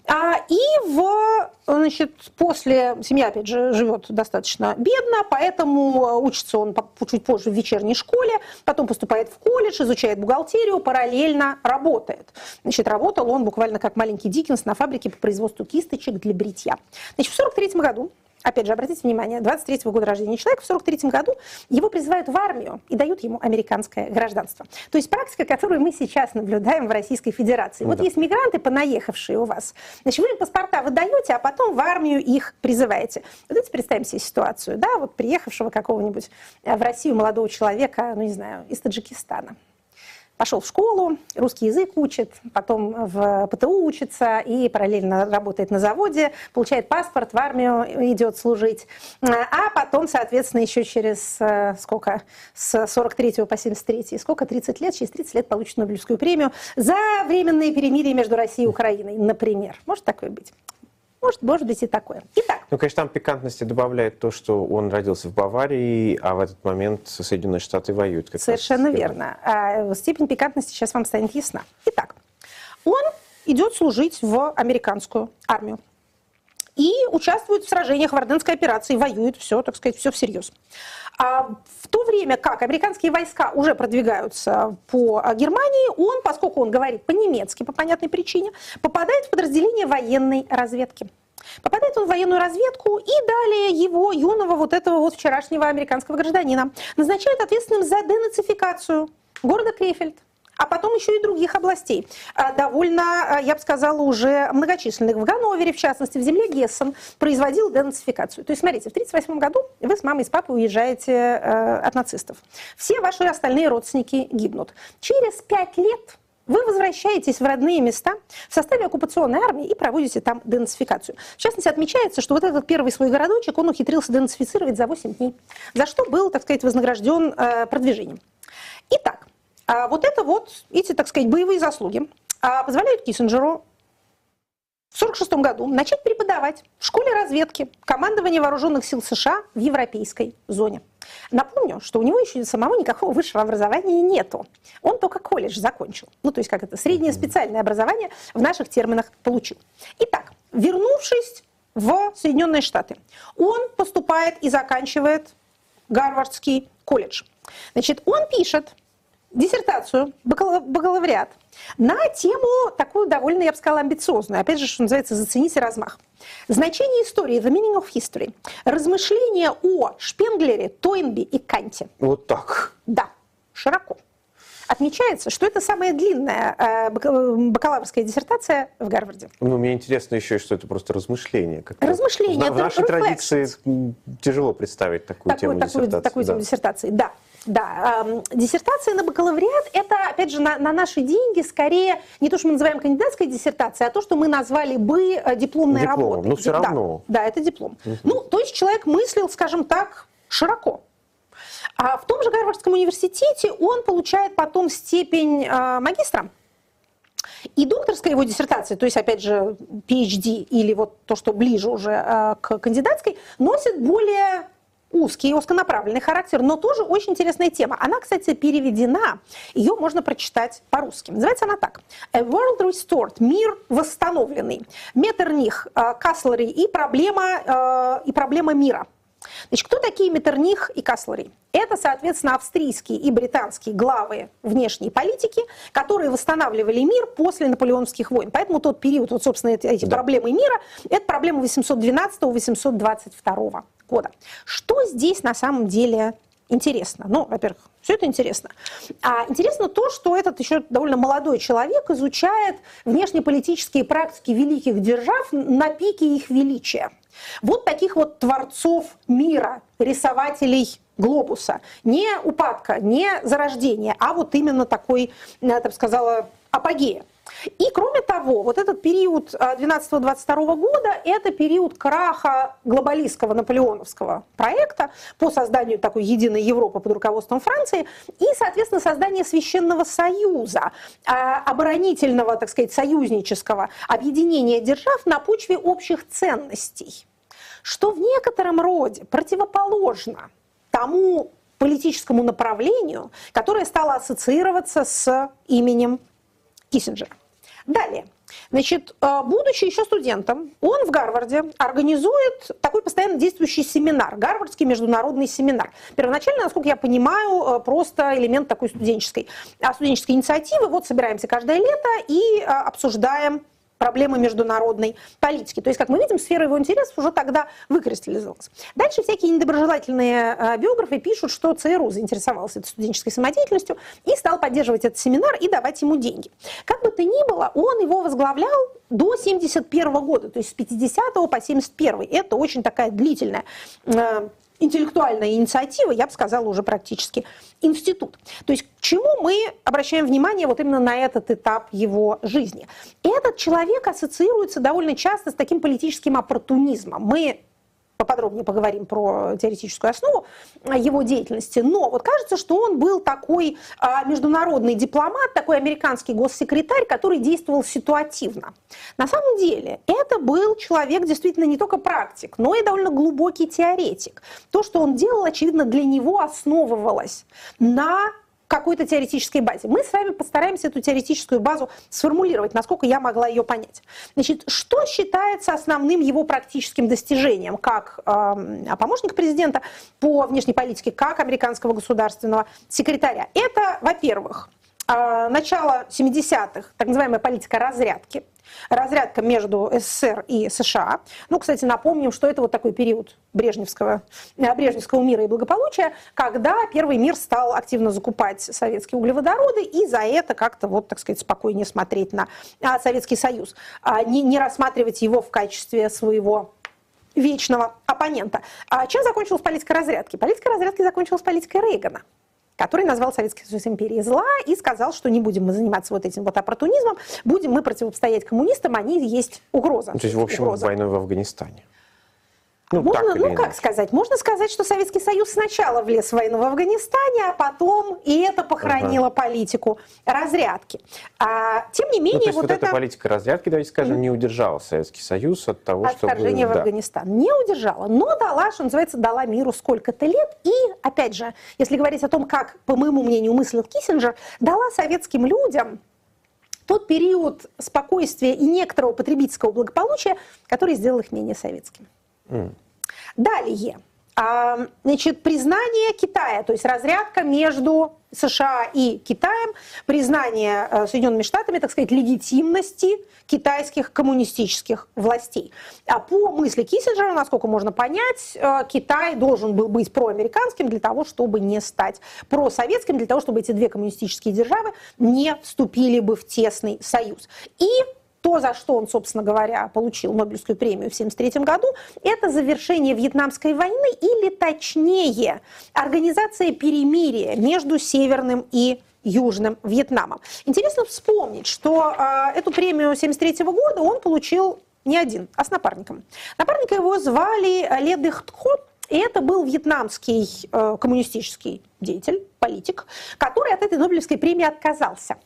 S4: а, и в, значит, после, семья, опять же, живет достаточно бедно, поэтому учится он чуть позже в вечерней школе, потом поступает в колледж, изучает бухгалтерию, параллельно работает. Значит, работал он буквально как маленький Диккенс на фабрике по производству кисточек для бритья. Значит, в 43 году опять же, обратите внимание, 23-го года рождения человека, в 43 году его призывают в армию и дают ему американское гражданство. То есть практика, которую мы сейчас наблюдаем в Российской Федерации. Ну, вот да. есть мигранты, понаехавшие у вас. Значит, вы им паспорта выдаете, а потом в армию их призываете. Вот давайте представим себе ситуацию, да, вот приехавшего какого-нибудь э, в Россию молодого человека, ну, не знаю, из Таджикистана пошел в школу, русский язык учит, потом в ПТУ учится и параллельно работает на заводе, получает паспорт, в армию идет служить. А потом, соответственно, еще через э, сколько? С 43 по 73, сколько? 30 лет, через 30 лет получит Нобелевскую премию за временные перемирия между Россией и Украиной, например. Может такое быть? Может, может быть и такое. Итак.
S3: Ну, конечно, там пикантности добавляет то, что он родился в Баварии, а в этот момент Соединенные Штаты воюют.
S4: Как Совершенно раз. верно. А степень пикантности сейчас вам станет ясна. Итак, он идет служить в американскую армию и участвует в сражениях в Орденской операции, воюет, все, так сказать, все всерьез. А в то время как американские войска уже продвигаются по Германии, он, поскольку он говорит по-немецки по понятной причине, попадает в подразделение военной разведки. Попадает он в военную разведку, и далее его, юного вот этого вот вчерашнего американского гражданина, назначают ответственным за денацификацию города Крефельд а потом еще и других областей. А, довольно, а, я бы сказала, уже многочисленных. В Ганновере, в частности, в земле Гессен производил денацификацию. То есть, смотрите, в 1938 году вы с мамой и с папой уезжаете э, от нацистов. Все ваши остальные родственники гибнут. Через пять лет вы возвращаетесь в родные места в составе оккупационной армии и проводите там денацификацию. В частности, отмечается, что вот этот первый свой городочек он ухитрился денацифицировать за 8 дней, за что был, так сказать, вознагражден э, продвижением. Итак, э, вот это вот эти, так сказать, боевые заслуги э, позволяют Киссинджеру в 1946 году начать преподавать в школе разведки командования вооруженных сил США в европейской зоне. Напомню, что у него еще самого никакого высшего образования нету. Он только колледж закончил. Ну, то есть как это, среднее специальное образование в наших терминах получил. Итак, вернувшись в Соединенные Штаты, он поступает и заканчивает Гарвардский колледж. Значит, он пишет диссертацию, бакалавриат, на тему такую довольно, я бы сказала, амбициозную. Опять же, что называется, зацените размах. Значение истории, the meaning of history. Размышления о Шпенглере, Тойнби и Канте.
S3: Вот так.
S4: Да, широко. Отмечается, что это самая длинная э, бакалаврская диссертация в Гарварде.
S3: Ну, мне интересно еще, что это просто размышление.
S4: Размышление.
S3: В, в нашей традиции тяжело представить такую, такую тему такую, диссертации.
S4: Такую да. тему диссертации, да. Да, диссертация на бакалавриат – это, опять же, на, на наши деньги скорее не то, что мы называем кандидатской диссертацией, а то, что мы назвали бы э, дипломной
S3: диплом,
S4: работой.
S3: Ну, все равно.
S4: Да, это диплом. Угу. Ну, то есть человек мыслил, скажем так, широко. А в том же Гарвардском университете он получает потом степень э, магистра. И докторская его диссертация, то есть, опять же, PhD или вот то, что ближе уже э, к кандидатской, носит более узкий, узконаправленный характер, но тоже очень интересная тема. Она, кстати, переведена, ее можно прочитать по-русски. Называется она так. A World Restored, мир восстановленный. Меттерних, э, Каслери и проблема, э, и проблема мира. Значит, кто такие Меттерних и Каслери? Это, соответственно, австрийские и британские главы внешней политики, которые восстанавливали мир после наполеоновских войн. Поэтому тот период, вот, собственно, эти, эти да. проблемы мира, это проблема 812-822 года. Что здесь на самом деле интересно? Ну, во-первых, все это интересно. А интересно то, что этот еще довольно молодой человек изучает внешнеполитические практики великих держав на пике их величия. Вот таких вот творцов мира, рисователей глобуса. Не упадка, не зарождения, а вот именно такой, я бы сказала, апогея. И кроме того, вот этот период 12-22 года – это период краха глобалистского наполеоновского проекта по созданию такой единой Европы под руководством Франции и, соответственно, создание Священного Союза, а, оборонительного, так сказать, союзнического объединения держав на почве общих ценностей, что в некотором роде противоположно тому политическому направлению, которое стало ассоциироваться с именем Киссинджера. Далее. Значит, э, будучи еще студентом, он в Гарварде организует такой постоянно действующий семинар, Гарвардский международный семинар. Первоначально, насколько я понимаю, э, просто элемент такой студенческой, а, студенческой инициативы. Вот собираемся каждое лето и обсуждаем проблемы международной политики. То есть, как мы видим, сфера его интересов уже тогда выкристаллизовалась. Дальше всякие недоброжелательные э, биографы пишут, что ЦРУ заинтересовался этой студенческой самодеятельностью и стал поддерживать этот семинар и давать ему деньги. Как бы то ни было, он его возглавлял до 71 года, то есть с 50 по 71. Это очень такая длительная э, интеллектуальная инициатива, я бы сказала, уже практически институт. То есть к чему мы обращаем внимание вот именно на этот этап его жизни? Этот человек ассоциируется довольно часто с таким политическим оппортунизмом. Мы поподробнее поговорим про теоретическую основу его деятельности. Но вот кажется, что он был такой а, международный дипломат, такой американский госсекретарь, который действовал ситуативно. На самом деле это был человек действительно не только практик, но и довольно глубокий теоретик. То, что он делал, очевидно, для него основывалось на какой-то теоретической базе. Мы с вами постараемся эту теоретическую базу сформулировать, насколько я могла ее понять. Значит, что считается основным его практическим достижением как э, помощника президента по внешней политике, как американского государственного секретаря? Это, во-первых, э, начало 70-х, так называемая политика разрядки разрядка между СССР и США. Ну, кстати, напомним, что это вот такой период брежневского, э, брежневского мира и благополучия, когда первый мир стал активно закупать советские углеводороды и за это как-то, вот, так сказать, спокойнее смотреть на а, Советский Союз, а не, не рассматривать его в качестве своего вечного оппонента. А чем закончилась политика разрядки? Политика разрядки закончилась политикой Рейгана который назвал Советский Союз империей зла и сказал, что не будем мы заниматься вот этим вот оппортунизмом, будем мы противостоять коммунистам, они есть угроза.
S3: Ну, то есть, в общем,
S4: угроза.
S3: войной в Афганистане.
S4: Ну, Можно, ну как сказать, можно сказать, что Советский Союз сначала влез в войну в Афганистане, а потом и это похоронило политику разрядки. А, тем не
S3: Ну,
S4: менее,
S3: то есть
S4: вот
S3: вот эта политика разрядки, давайте скажем, не удержала Советский Союз от того,
S4: от
S3: чтобы...
S4: вторжения в
S3: да.
S4: Афганистан не удержала, но дала, что называется, дала миру сколько-то лет. И, опять же, если говорить о том, как, по моему мнению, мыслил Киссинджер, дала советским людям тот период спокойствия и некоторого потребительского благополучия, который сделал их менее Далее. А, Значит, признание Китая, то есть разрядка между США и Китаем, признание э, Соединенными Штатами, так сказать, легитимности китайских коммунистических властей. А по мысли Киссинджера, насколько можно понять, э, Китай должен был быть проамериканским для того, чтобы не стать просоветским, для того, чтобы эти две коммунистические державы не вступили бы в тесный союз. И то, за что он, собственно говоря, получил Нобелевскую премию в 1973 году, это завершение Вьетнамской войны или, точнее, организация перемирия между Северным и Южным Вьетнамом. Интересно вспомнить, что э, эту премию 1973 года он получил не один, а с напарником. Напарника его звали Ле Дых Тхо, и это был вьетнамский э, коммунистический деятель, политик, который от этой Нобелевской премии отказался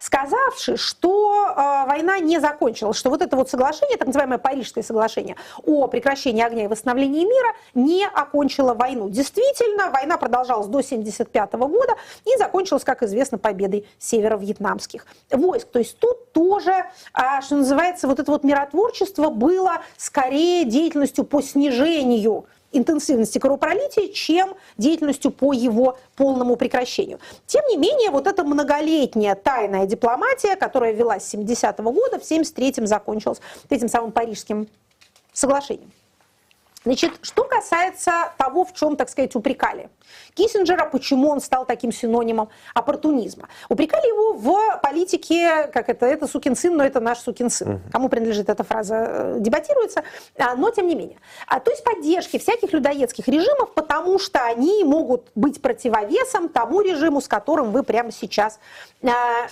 S4: сказавши, что э, война не закончилась, что вот это вот соглашение, так называемое Парижское соглашение о прекращении огня и восстановлении мира не окончило войну. Действительно, война продолжалась до 1975 года и закончилась, как известно, победой северо-вьетнамских войск. То есть тут тоже, э, что называется, вот это вот миротворчество было скорее деятельностью по снижению интенсивности кровопролития, чем деятельностью по его полному прекращению. Тем не менее, вот эта многолетняя тайная дипломатия, которая велась с 70-го года, в 73-м закончилась этим самым Парижским соглашением. Значит, что касается того, в чем, так сказать, упрекали Киссинджера, почему он стал таким синонимом оппортунизма. Упрекали его в политике, как это, это сукин сын, но это наш сукин сын. Кому принадлежит эта фраза, э, дебатируется, а, но тем не менее. А, то есть поддержки всяких людоедских режимов, потому что они могут быть противовесом тому режиму, с которым вы прямо сейчас а,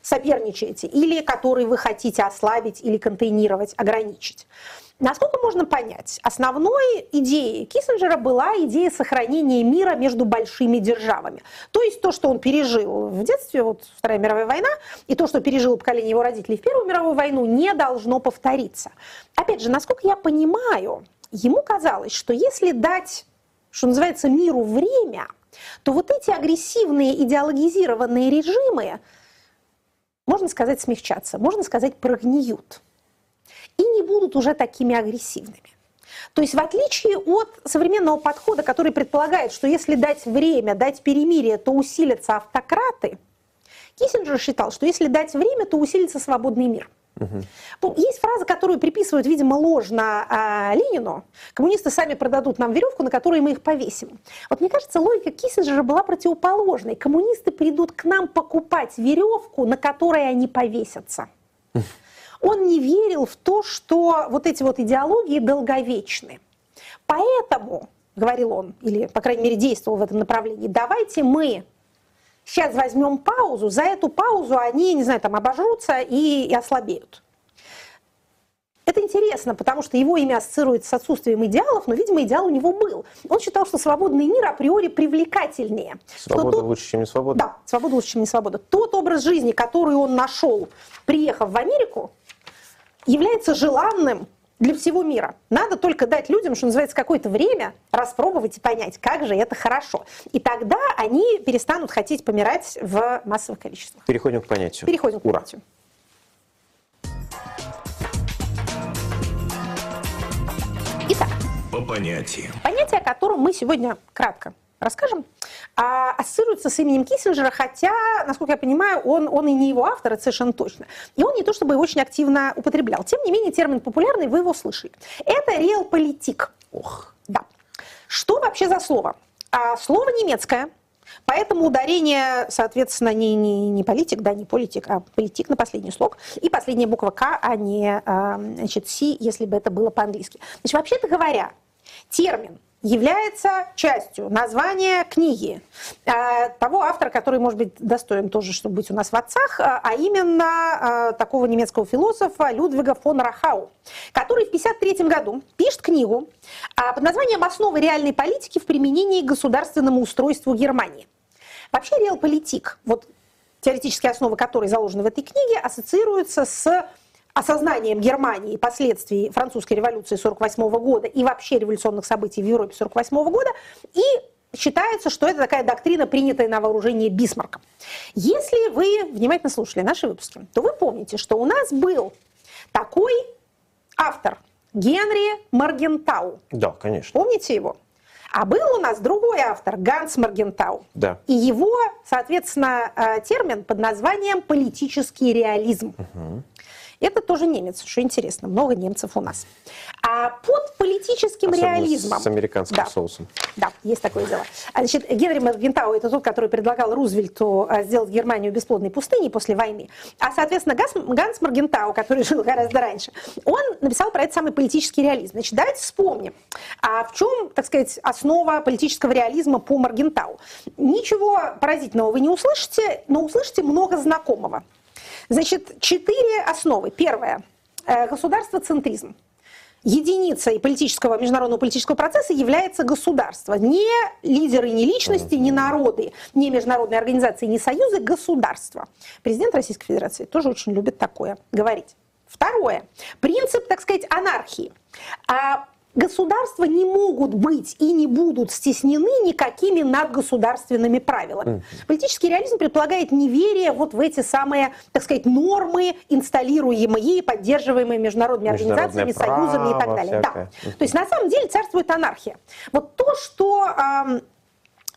S4: соперничаете, или который вы хотите ослабить или контейнировать, ограничить. Насколько можно понять, основной идеей Киссинджера была идея сохранения мира между большими державами. То есть то, что он пережил в детстве, вот Вторая мировая война, и то, что пережило поколение его родителей в Первую мировую войну, не должно повториться. Опять же, насколько я понимаю, ему казалось, что если дать, что называется, миру время, то вот эти агрессивные идеологизированные режимы, можно сказать, смягчатся, можно сказать, прогниют и не будут уже такими агрессивными. То есть в отличие от современного подхода, который предполагает, что если дать время, дать перемирие, то усилятся автократы, Киссинджер считал, что если дать время, то усилится свободный мир. Угу. Есть фраза, которую приписывают, видимо, ложно а, Ленину. Коммунисты сами продадут нам веревку, на которой мы их повесим. Вот мне кажется, логика Киссинджера была противоположной. Коммунисты придут к нам покупать веревку, на которой они повесятся. Он не верил в то, что вот эти вот идеологии долговечны. Поэтому, говорил он, или, по крайней мере, действовал в этом направлении, давайте мы сейчас возьмем паузу, за эту паузу они, не знаю, там обожрутся и, и ослабеют. Это интересно, потому что его имя ассоциируется с отсутствием идеалов, но, видимо, идеал у него был. Он считал, что свободный мир априори привлекательнее.
S3: Свобода
S4: тот,
S3: лучше, чем не свобода?
S4: Да, свобода лучше, чем не свобода. Тот образ жизни, который он нашел, приехав в Америку, является желанным для всего мира. Надо только дать людям, что называется, какое-то время распробовать и понять, как же это хорошо. И тогда они перестанут хотеть помирать в массовых количествах.
S3: Переходим к понятию.
S4: Переходим к
S3: Ура.
S4: понятию. Итак,
S2: По понятиям.
S4: понятие, о котором мы сегодня кратко расскажем, а, ассоциируется с именем Киссинджера, хотя, насколько я понимаю, он, он и не его автор, это совершенно точно. И он не то чтобы его очень активно употреблял. Тем не менее, термин популярный, вы его слышали. Это реалполитик.
S3: Ох.
S4: Да. Что вообще за слово? А, слово немецкое, Поэтому ударение, соответственно, не, не, не политик, да, не политик, а политик на последний слог. И последняя буква К, а не а, значит, Си, если бы это было по-английски. Значит, вообще-то говоря, термин является частью названия книги э, того автора, который, может быть, достоин тоже, чтобы быть у нас в отцах, э, а именно э, такого немецкого философа Людвига фон Рахау, который в 1953 году пишет книгу под названием «Основы реальной политики в применении к государственному устройству Германии». Вообще реалполитик, вот теоретические основы которой заложены в этой книге, ассоциируются с осознанием Германии последствий французской революции 1948 года и вообще революционных событий в Европе 1948 года, и считается, что это такая доктрина, принятая на вооружение Бисмарком. Если вы внимательно слушали наши выпуски, то вы помните, что у нас был такой автор Генри Маргентау.
S3: Да, конечно.
S4: Помните его? А был у нас другой автор, Ганс Маргентау.
S3: Да.
S4: И его, соответственно, э, термин под названием политический реализм. Угу. Это тоже немец, что интересно, много немцев у нас. А под политическим
S3: Особенно
S4: реализмом...
S3: с американским
S4: да,
S3: соусом.
S4: Да, есть такое дело. А, значит, Генри Маргентау – это тот, который предлагал Рузвельту а, сделать Германию бесплодной пустыней после войны. А, соответственно, Ганс, Ганс Маргентау, который жил гораздо раньше, он написал про этот самый политический реализм. Значит, давайте вспомним, а в чем, так сказать, основа политического реализма по Маргентау. Ничего поразительного вы не услышите, но услышите много знакомого. Значит, четыре основы. Первое. Э, государство-центризм. Единицей политического, международного политического процесса является государство. Не лидеры, не личности, не народы, не международные организации, не союзы, государство. Президент Российской Федерации тоже очень любит такое говорить. Второе. Принцип, так сказать, анархии. А государства не могут быть и не будут стеснены никакими надгосударственными правилами. Политический реализм предполагает неверие вот в эти самые, так сказать, нормы, инсталируемые и поддерживаемые международными организациями, союзами и так далее. Да. То есть на самом деле царствует анархия. Вот то, что, э,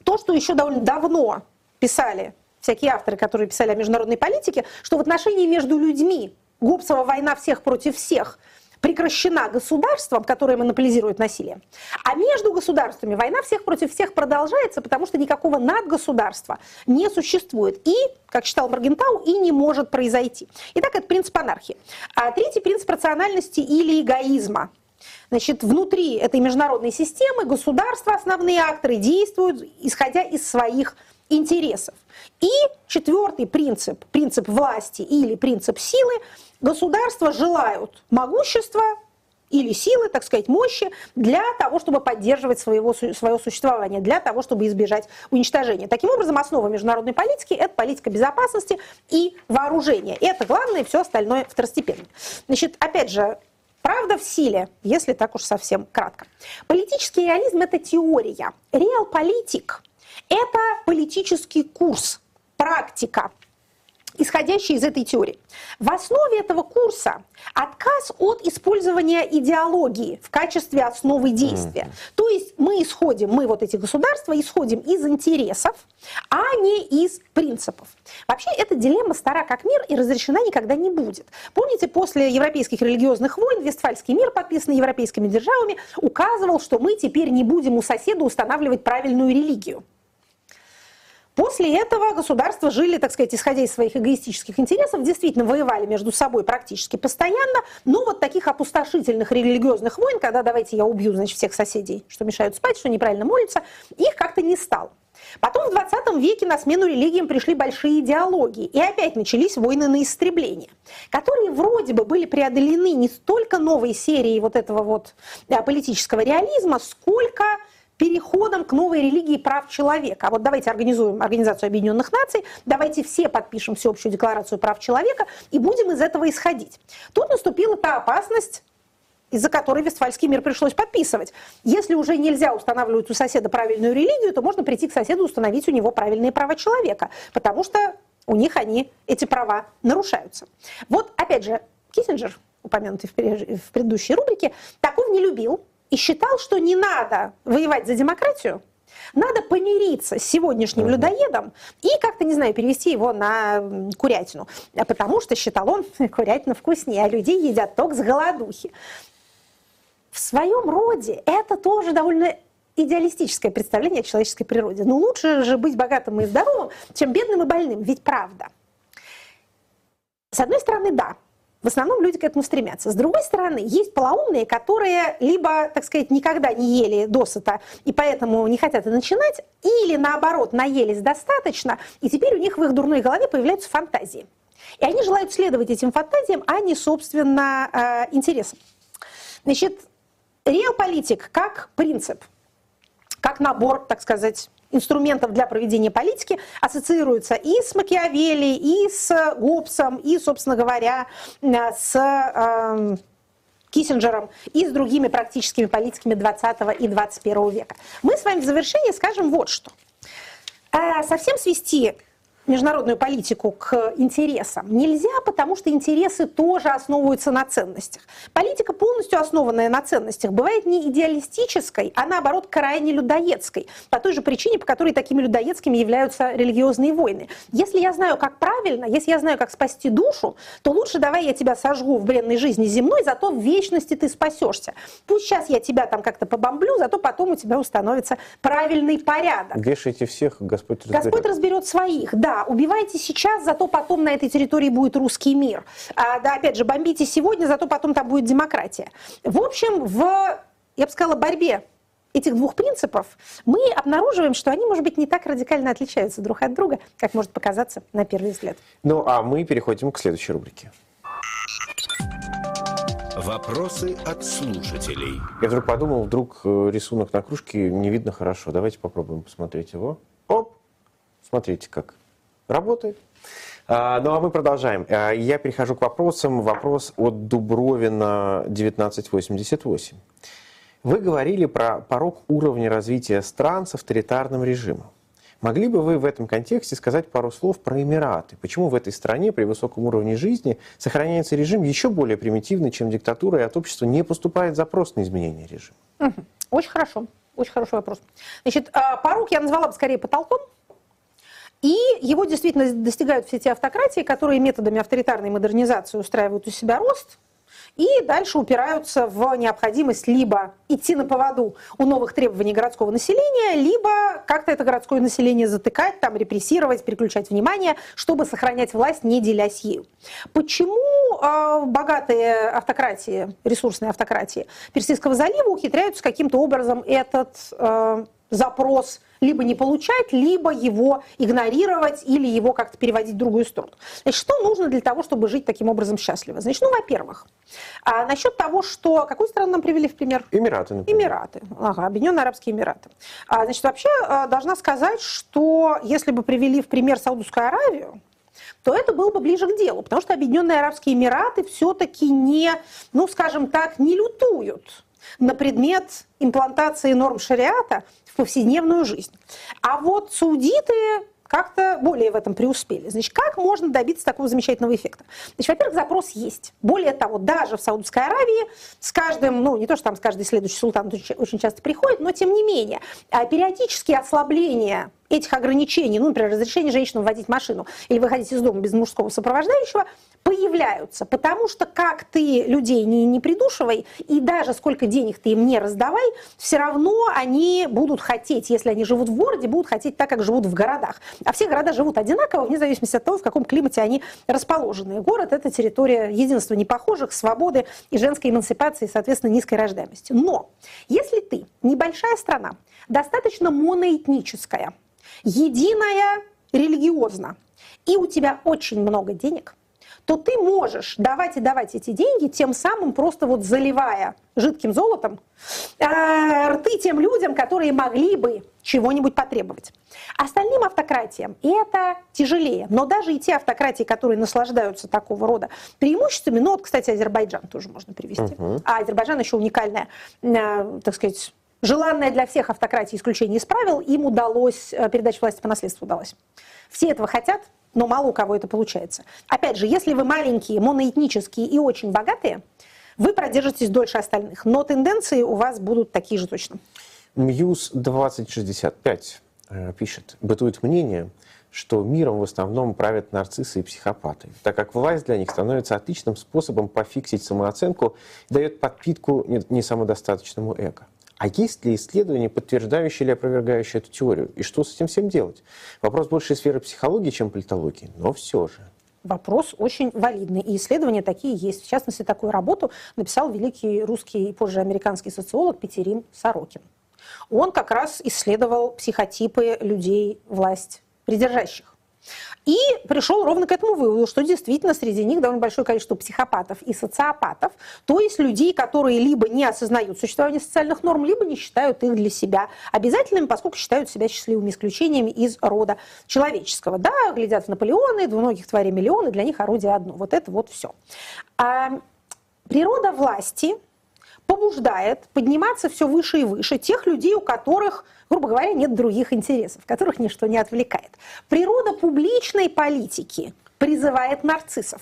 S4: то, что еще довольно давно писали всякие авторы, которые писали о международной политике, что в отношении между людьми Гоббсова война всех против всех – прекращена государством, которое монополизирует насилие. А между государствами война всех против всех продолжается, потому что никакого надгосударства не существует. И, как считал Маргентау, и не может произойти. Итак, это принцип анархии. А третий принцип рациональности или эгоизма. Значит, внутри этой международной системы государства, основные акторы, действуют, исходя из своих интересов. И четвертый принцип, принцип власти или принцип силы, государства желают могущества или силы, так сказать, мощи для того, чтобы поддерживать своего, свое существование, для того, чтобы избежать уничтожения. Таким образом, основа международной политики – это политика безопасности и вооружения. Это главное, все остальное второстепенно. Значит, опять же, Правда в силе, если так уж совсем кратко. Политический реализм – это теория. Реал-политик – это политический курс, практика, исходящий из этой теории. В основе этого курса отказ от использования идеологии в качестве основы действия. Mm-hmm. То есть мы исходим, мы вот эти государства исходим из интересов, а не из принципов. Вообще эта дилемма стара как мир и разрешена никогда не будет. Помните, после европейских религиозных войн Вестфальский мир, подписанный европейскими державами, указывал, что мы теперь не будем у соседа устанавливать правильную религию. После этого государства жили, так сказать, исходя из своих эгоистических интересов, действительно воевали между собой практически постоянно, но вот таких опустошительных религиозных войн, когда давайте я убью, значит, всех соседей, что мешают спать, что неправильно молятся, их как-то не стало. Потом в 20 веке на смену религиям пришли большие идеологии, и опять начались войны на истребление, которые вроде бы были преодолены не столько новой серией вот этого вот да, политического реализма, сколько переходом к новой религии прав человека. А вот давайте организуем Организацию Объединенных Наций, давайте все подпишем всеобщую декларацию прав человека и будем из этого исходить. Тут наступила та опасность, из-за которой Вестфальский мир пришлось подписывать. Если уже нельзя устанавливать у соседа правильную религию, то можно прийти к соседу и установить у него правильные права человека, потому что у них они, эти права, нарушаются. Вот, опять же, Киссинджер, упомянутый в предыдущей рубрике, такого не любил, и считал, что не надо воевать за демократию, надо помириться с сегодняшним uh-huh. людоедом и как-то, не знаю, перевести его на курятину. А потому что, считал он, курятина вкуснее, а людей едят только с голодухи. В своем роде это тоже довольно идеалистическое представление о человеческой природе. Но лучше же быть богатым и здоровым, чем бедным и больным, ведь правда. С одной стороны, да, В основном люди к этому стремятся. С другой стороны, есть полоумные, которые либо, так сказать, никогда не ели досыта и поэтому не хотят начинать, или наоборот, наелись достаточно, и теперь у них в их дурной голове появляются фантазии. И они желают следовать этим фантазиям, а не, собственно, э, интересам. Значит, реал-политик как принцип, как набор, так сказать, инструментов для проведения политики ассоциируется и с Макиавелли, и с Гоббсом, и, собственно говоря, с э, Киссинджером и с другими практическими политиками 20 и 21 века. Мы с вами в завершении скажем вот что. Э, совсем свести международную политику к интересам нельзя, потому что интересы тоже основываются на ценностях. Политика, полностью основанная на ценностях, бывает не идеалистической, а наоборот крайне людоедской. По той же причине, по которой такими людоедскими являются религиозные войны. Если я знаю, как правильно, если я знаю, как спасти душу, то лучше давай я тебя сожгу в бренной жизни земной, зато в вечности ты спасешься. Пусть сейчас я тебя там как-то побомблю, зато потом у тебя установится правильный порядок.
S3: Вешайте всех, Господь разберет.
S4: Господь разберет своих, да убивайте сейчас, зато потом на этой территории будет русский мир. А, да, опять же, бомбите сегодня, зато потом там будет демократия. В общем, в, я бы сказала, борьбе этих двух принципов мы обнаруживаем, что они, может быть, не так радикально отличаются друг от друга, как может показаться на первый взгляд.
S3: Ну, а мы переходим к следующей рубрике.
S2: Вопросы от слушателей.
S3: Я вдруг подумал, вдруг э, рисунок на кружке не видно хорошо. Давайте попробуем посмотреть его. Оп! Смотрите, как Работает. А, ну а мы продолжаем. А, я перехожу к вопросам. Вопрос от Дубровина 1988. Вы говорили про порог уровня развития стран с авторитарным режимом. Могли бы вы в этом контексте сказать пару слов про Эмираты? Почему в этой стране при высоком уровне жизни сохраняется режим еще более примитивный, чем диктатура, и от общества не поступает запрос на изменение режима?
S4: Очень хорошо. Очень хороший вопрос. Значит, а, порог я назвала бы скорее потолком, и его действительно достигают все те автократии, которые методами авторитарной модернизации устраивают у себя рост, и дальше упираются в необходимость либо идти на поводу у новых требований городского населения, либо как-то это городское население затыкать, там, репрессировать, переключать внимание, чтобы сохранять власть, не делясь ею. Почему э, богатые автократии, ресурсные автократии Персидского залива ухитряются каким-то образом этот э, запрос либо не получать, либо его игнорировать или его как-то переводить в другую сторону. Значит, что нужно для того, чтобы жить таким образом счастливо? Значит, ну, во-первых, а, насчет того, что... Какую страну нам привели в пример?
S3: Эмираты,
S4: например. Эмираты. Ага, Объединенные Арабские Эмираты. А, значит, вообще а, должна сказать, что если бы привели в пример Саудовскую Аравию, то это было бы ближе к делу, потому что Объединенные Арабские Эмираты все-таки не, ну, скажем так, не лютуют на предмет имплантации норм шариата в повседневную жизнь. А вот саудиты как-то более в этом преуспели. Значит, как можно добиться такого замечательного эффекта? Значит, во-первых, запрос есть. Более того, даже в Саудовской Аравии с каждым, ну, не то, что там с каждый следующий султан очень часто приходит, но тем не менее, а периодические ослабления этих ограничений, ну, например, разрешение женщинам водить машину или выходить из дома без мужского сопровождающего, появляются, потому что как ты людей не, не придушивай, и даже сколько денег ты им не раздавай, все равно они будут хотеть, если они живут в городе, будут хотеть так, как живут в городах. А все города живут одинаково, вне зависимости от того, в каком климате они расположены. город – это территория единства непохожих, свободы и женской эмансипации, соответственно, низкой рождаемости. Но если ты небольшая страна, достаточно моноэтническая, единая религиозно, и у тебя очень много денег – то ты можешь давать и давать эти деньги, тем самым просто вот заливая жидким золотом э, рты тем людям, которые могли бы чего-нибудь потребовать. Остальным автократиям это тяжелее. Но даже и те автократии, которые наслаждаются такого рода преимуществами, ну вот, кстати, Азербайджан тоже можно привести. Uh-huh. А Азербайджан еще уникальная, э, так сказать, желанная для всех автократий исключение из правил, им удалось, э, передача власти по наследству удалась. Все этого хотят, но мало у кого это получается. Опять же, если вы маленькие, моноэтнические и очень богатые, вы продержитесь дольше остальных, но тенденции у вас будут такие же точно.
S3: Мьюз 2065 э, пишет, бытует мнение, что миром в основном правят нарциссы и психопаты, так как власть для них становится отличным способом пофиксить самооценку и дает подпитку несамодостаточному эго. А есть ли исследования, подтверждающие или опровергающие эту теорию? И что с этим всем делать? Вопрос больше сферы психологии, чем политологии, но все же.
S4: Вопрос очень валидный, и исследования такие есть. В частности, такую работу написал великий русский и позже американский социолог Петерим Сорокин. Он как раз исследовал психотипы людей власть придержащих. И пришел ровно к этому выводу, что действительно среди них довольно большое количество психопатов и социопатов, то есть людей, которые либо не осознают существование социальных норм, либо не считают их для себя обязательными, поскольку считают себя счастливыми исключениями из рода человеческого. Да, глядят в Наполеоны, двуногих тварей миллионы, для них орудие одно. Вот это вот все. А природа власти побуждает подниматься все выше и выше тех людей, у которых грубо говоря, нет других интересов, которых ничто не отвлекает. Природа публичной политики призывает нарциссов.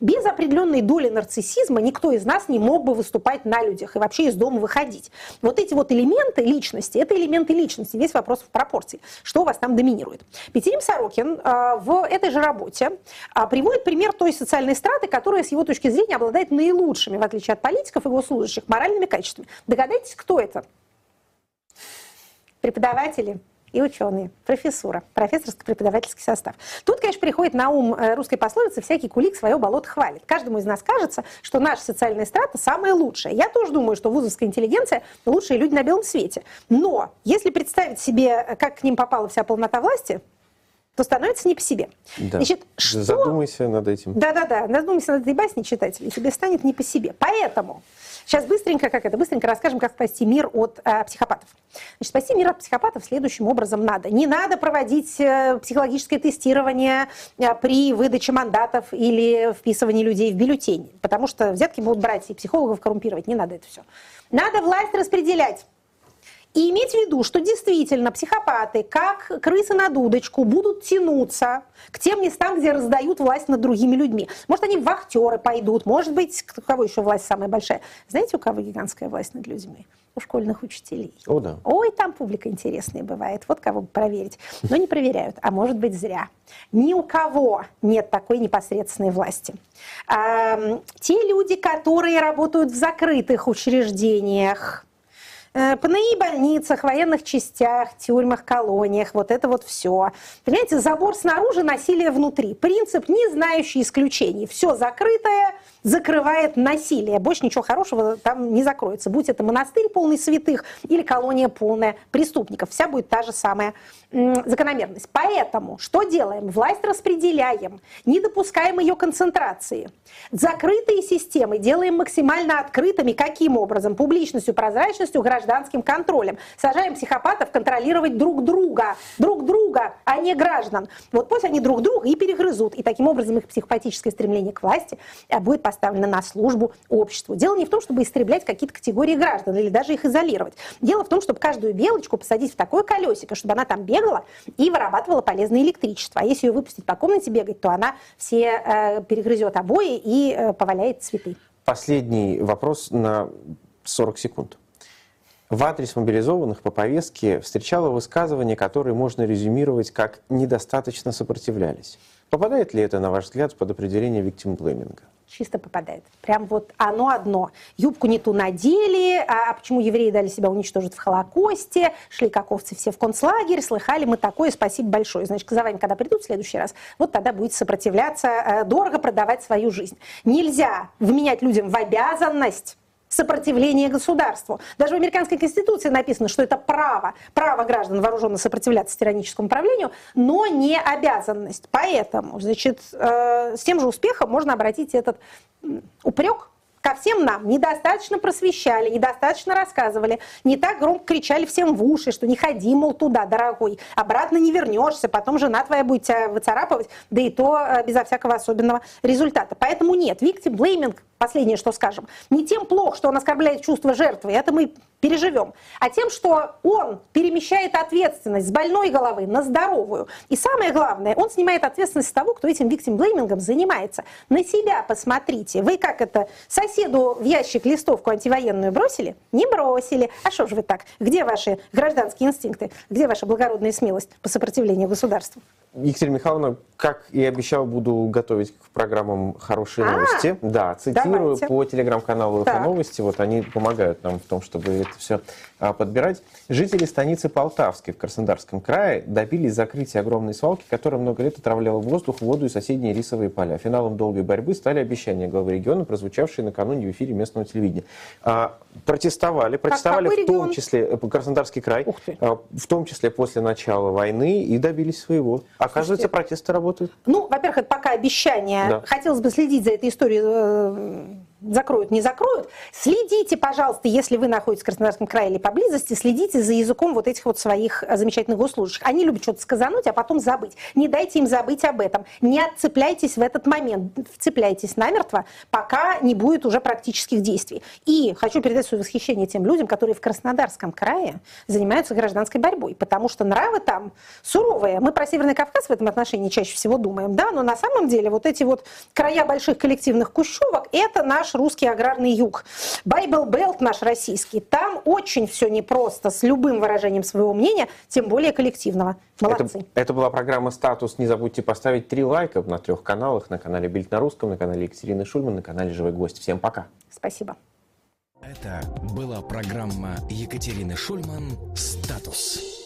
S4: Без определенной доли нарциссизма никто из нас не мог бы выступать на людях и вообще из дома выходить. Вот эти вот элементы личности, это элементы личности, весь вопрос в пропорции, что у вас там доминирует. Петерим Сорокин э, в этой же работе э, приводит пример той социальной страты, которая с его точки зрения обладает наилучшими, в отличие от политиков и госслужащих, моральными качествами. Догадайтесь, кто это? Преподаватели и ученые, профессура, профессорско-преподавательский состав. Тут, конечно, приходит на ум э, русской пословицы «всякий кулик свое болото хвалит». Каждому из нас кажется, что наша социальная страта самая лучшая. Я тоже думаю, что вузовская интеллигенция – лучшие люди на белом свете. Но если представить себе, как к ним попала вся полнота власти, то становится не по себе.
S3: Да. Значит, что... Задумайся над этим.
S4: Да-да-да, задумайся над этой басней, читатель, и тебе станет не по себе. Поэтому сейчас быстренько, как это, быстренько расскажем, как спасти мир от э, психопатов. Значит, спасти мир от психопатов следующим образом надо. Не надо проводить э, психологическое тестирование э, при выдаче мандатов или вписывании людей в бюллетень, потому что взятки будут брать и психологов коррумпировать. Не надо это все. Надо власть распределять. И иметь в виду, что действительно психопаты, как крысы на дудочку, будут тянуться к тем местам, где раздают власть над другими людьми. Может, они в вахтеры пойдут, может быть, у кого еще власть самая большая. Знаете, у кого гигантская власть над людьми? У школьных учителей.
S3: О, да.
S4: Ой, там публика интересная бывает. Вот кого проверить. Но не проверяют, а может быть зря. Ни у кого нет такой непосредственной власти. А, те люди, которые работают в закрытых учреждениях, ПНИ больницах, военных частях, тюрьмах, колониях, вот это вот все. Понимаете, забор снаружи, насилие внутри. Принцип, не знающий исключений. Все закрытое закрывает насилие. Больше ничего хорошего там не закроется. Будь это монастырь полный святых или колония полная преступников. Вся будет та же самая закономерность. Поэтому что делаем? Власть распределяем, не допускаем ее концентрации. Закрытые системы делаем максимально открытыми. Каким образом? Публичностью, прозрачностью, гражданским контролем. Сажаем психопатов контролировать друг друга. Друг друга, а не граждан. Вот пусть они друг друга и перегрызут. И таким образом их психопатическое стремление к власти э, будет поставлено на службу обществу. Дело не в том, чтобы истреблять какие-то категории граждан или даже их изолировать. Дело в том, чтобы каждую белочку посадить в такое колесико, чтобы она там бегала и вырабатывала полезное электричество. А если ее выпустить по комнате бегать, то она все э, перегрызет обои и э, поваляет цветы.
S3: Последний вопрос на 40 секунд. В адрес мобилизованных по повестке встречало высказывание, которое можно резюмировать как «недостаточно сопротивлялись». Попадает ли это, на ваш взгляд, под определение виктимблейминга?
S4: чисто попадает. Прям вот оно одно. Юбку не ту надели, а, а почему евреи дали себя уничтожить в Холокосте, шли как овцы все в концлагерь, слыхали мы такое, спасибо большое. Значит, за вами, когда придут в следующий раз, вот тогда будете сопротивляться, э, дорого продавать свою жизнь. Нельзя вменять людям в обязанность сопротивление государству. Даже в американской конституции написано, что это право, право граждан вооруженно сопротивляться тираническому правлению, но не обязанность. Поэтому, значит, э, с тем же успехом можно обратить этот упрек ко всем нам недостаточно просвещали, недостаточно рассказывали, не так громко кричали всем в уши, что не ходи, мол, туда, дорогой, обратно не вернешься, потом жена твоя будет тебя выцарапывать, да и то э, безо всякого особенного результата. Поэтому нет, victim blaming последнее, что скажем, не тем плохо, что он оскорбляет чувство жертвы, это мы переживем, а тем, что он перемещает ответственность с больной головы на здоровую. И самое главное, он снимает ответственность с того, кто этим виктим-блеймингом занимается. На себя посмотрите. Вы как это, соседу в ящик листовку антивоенную бросили? Не бросили. А что же вы так? Где ваши гражданские инстинкты? Где ваша благородная смелость по сопротивлению государству?
S3: Екатерина Михайловна, как и обещал, буду готовить к программам хорошие а, новости. Да, цитирую давайте. по телеграм-каналу ЛФ Новости. Вот они помогают нам в том, чтобы это все а, подбирать. Жители станицы Полтавской в Краснодарском крае добились закрытия огромной свалки, которая много лет отравляла воздух, воду и соседние рисовые поля. Финалом долгой борьбы стали обещания главы региона, прозвучавшие накануне в эфире местного телевидения. А, протестовали, протестовали в том регион? числе э, Краснодарский край, в том числе после начала войны и добились своего. Оказывается, Слушайте, протесты работают.
S4: Ну, во-первых, это пока обещание. Да. Хотелось бы следить за этой историей э, закроют, не закроют. Следите, пожалуйста, если вы находитесь в Краснодарском крае или поблизости, следите за языком вот этих вот своих э, замечательных госслужащих. Они любят что-то сказануть, а потом забыть. Не дайте им забыть об этом. Не отцепляйтесь в этот момент. Вцепляйтесь намертво, пока не будет уже практических действий. И хочу передать свое восхищение тем людям, которые в Краснодарском крае занимаются гражданской борьбой, потому что нравы там суровые. Мы про Северный Кавказ в этом отношении чаще всего думаем, да, но на самом деле вот эти вот края больших коллективных кущевок – это наш наш русский аграрный юг. Байбл Белт наш российский. Там очень все непросто с любым выражением своего мнения, тем более коллективного. Молодцы.
S3: Это, это была программа «Статус». Не забудьте поставить три лайка на трех каналах. На канале Бильд на русском, на канале Екатерины Шульман, на канале «Живой гость». Всем пока.
S4: Спасибо.
S2: Это была программа Екатерины Шульман «Статус».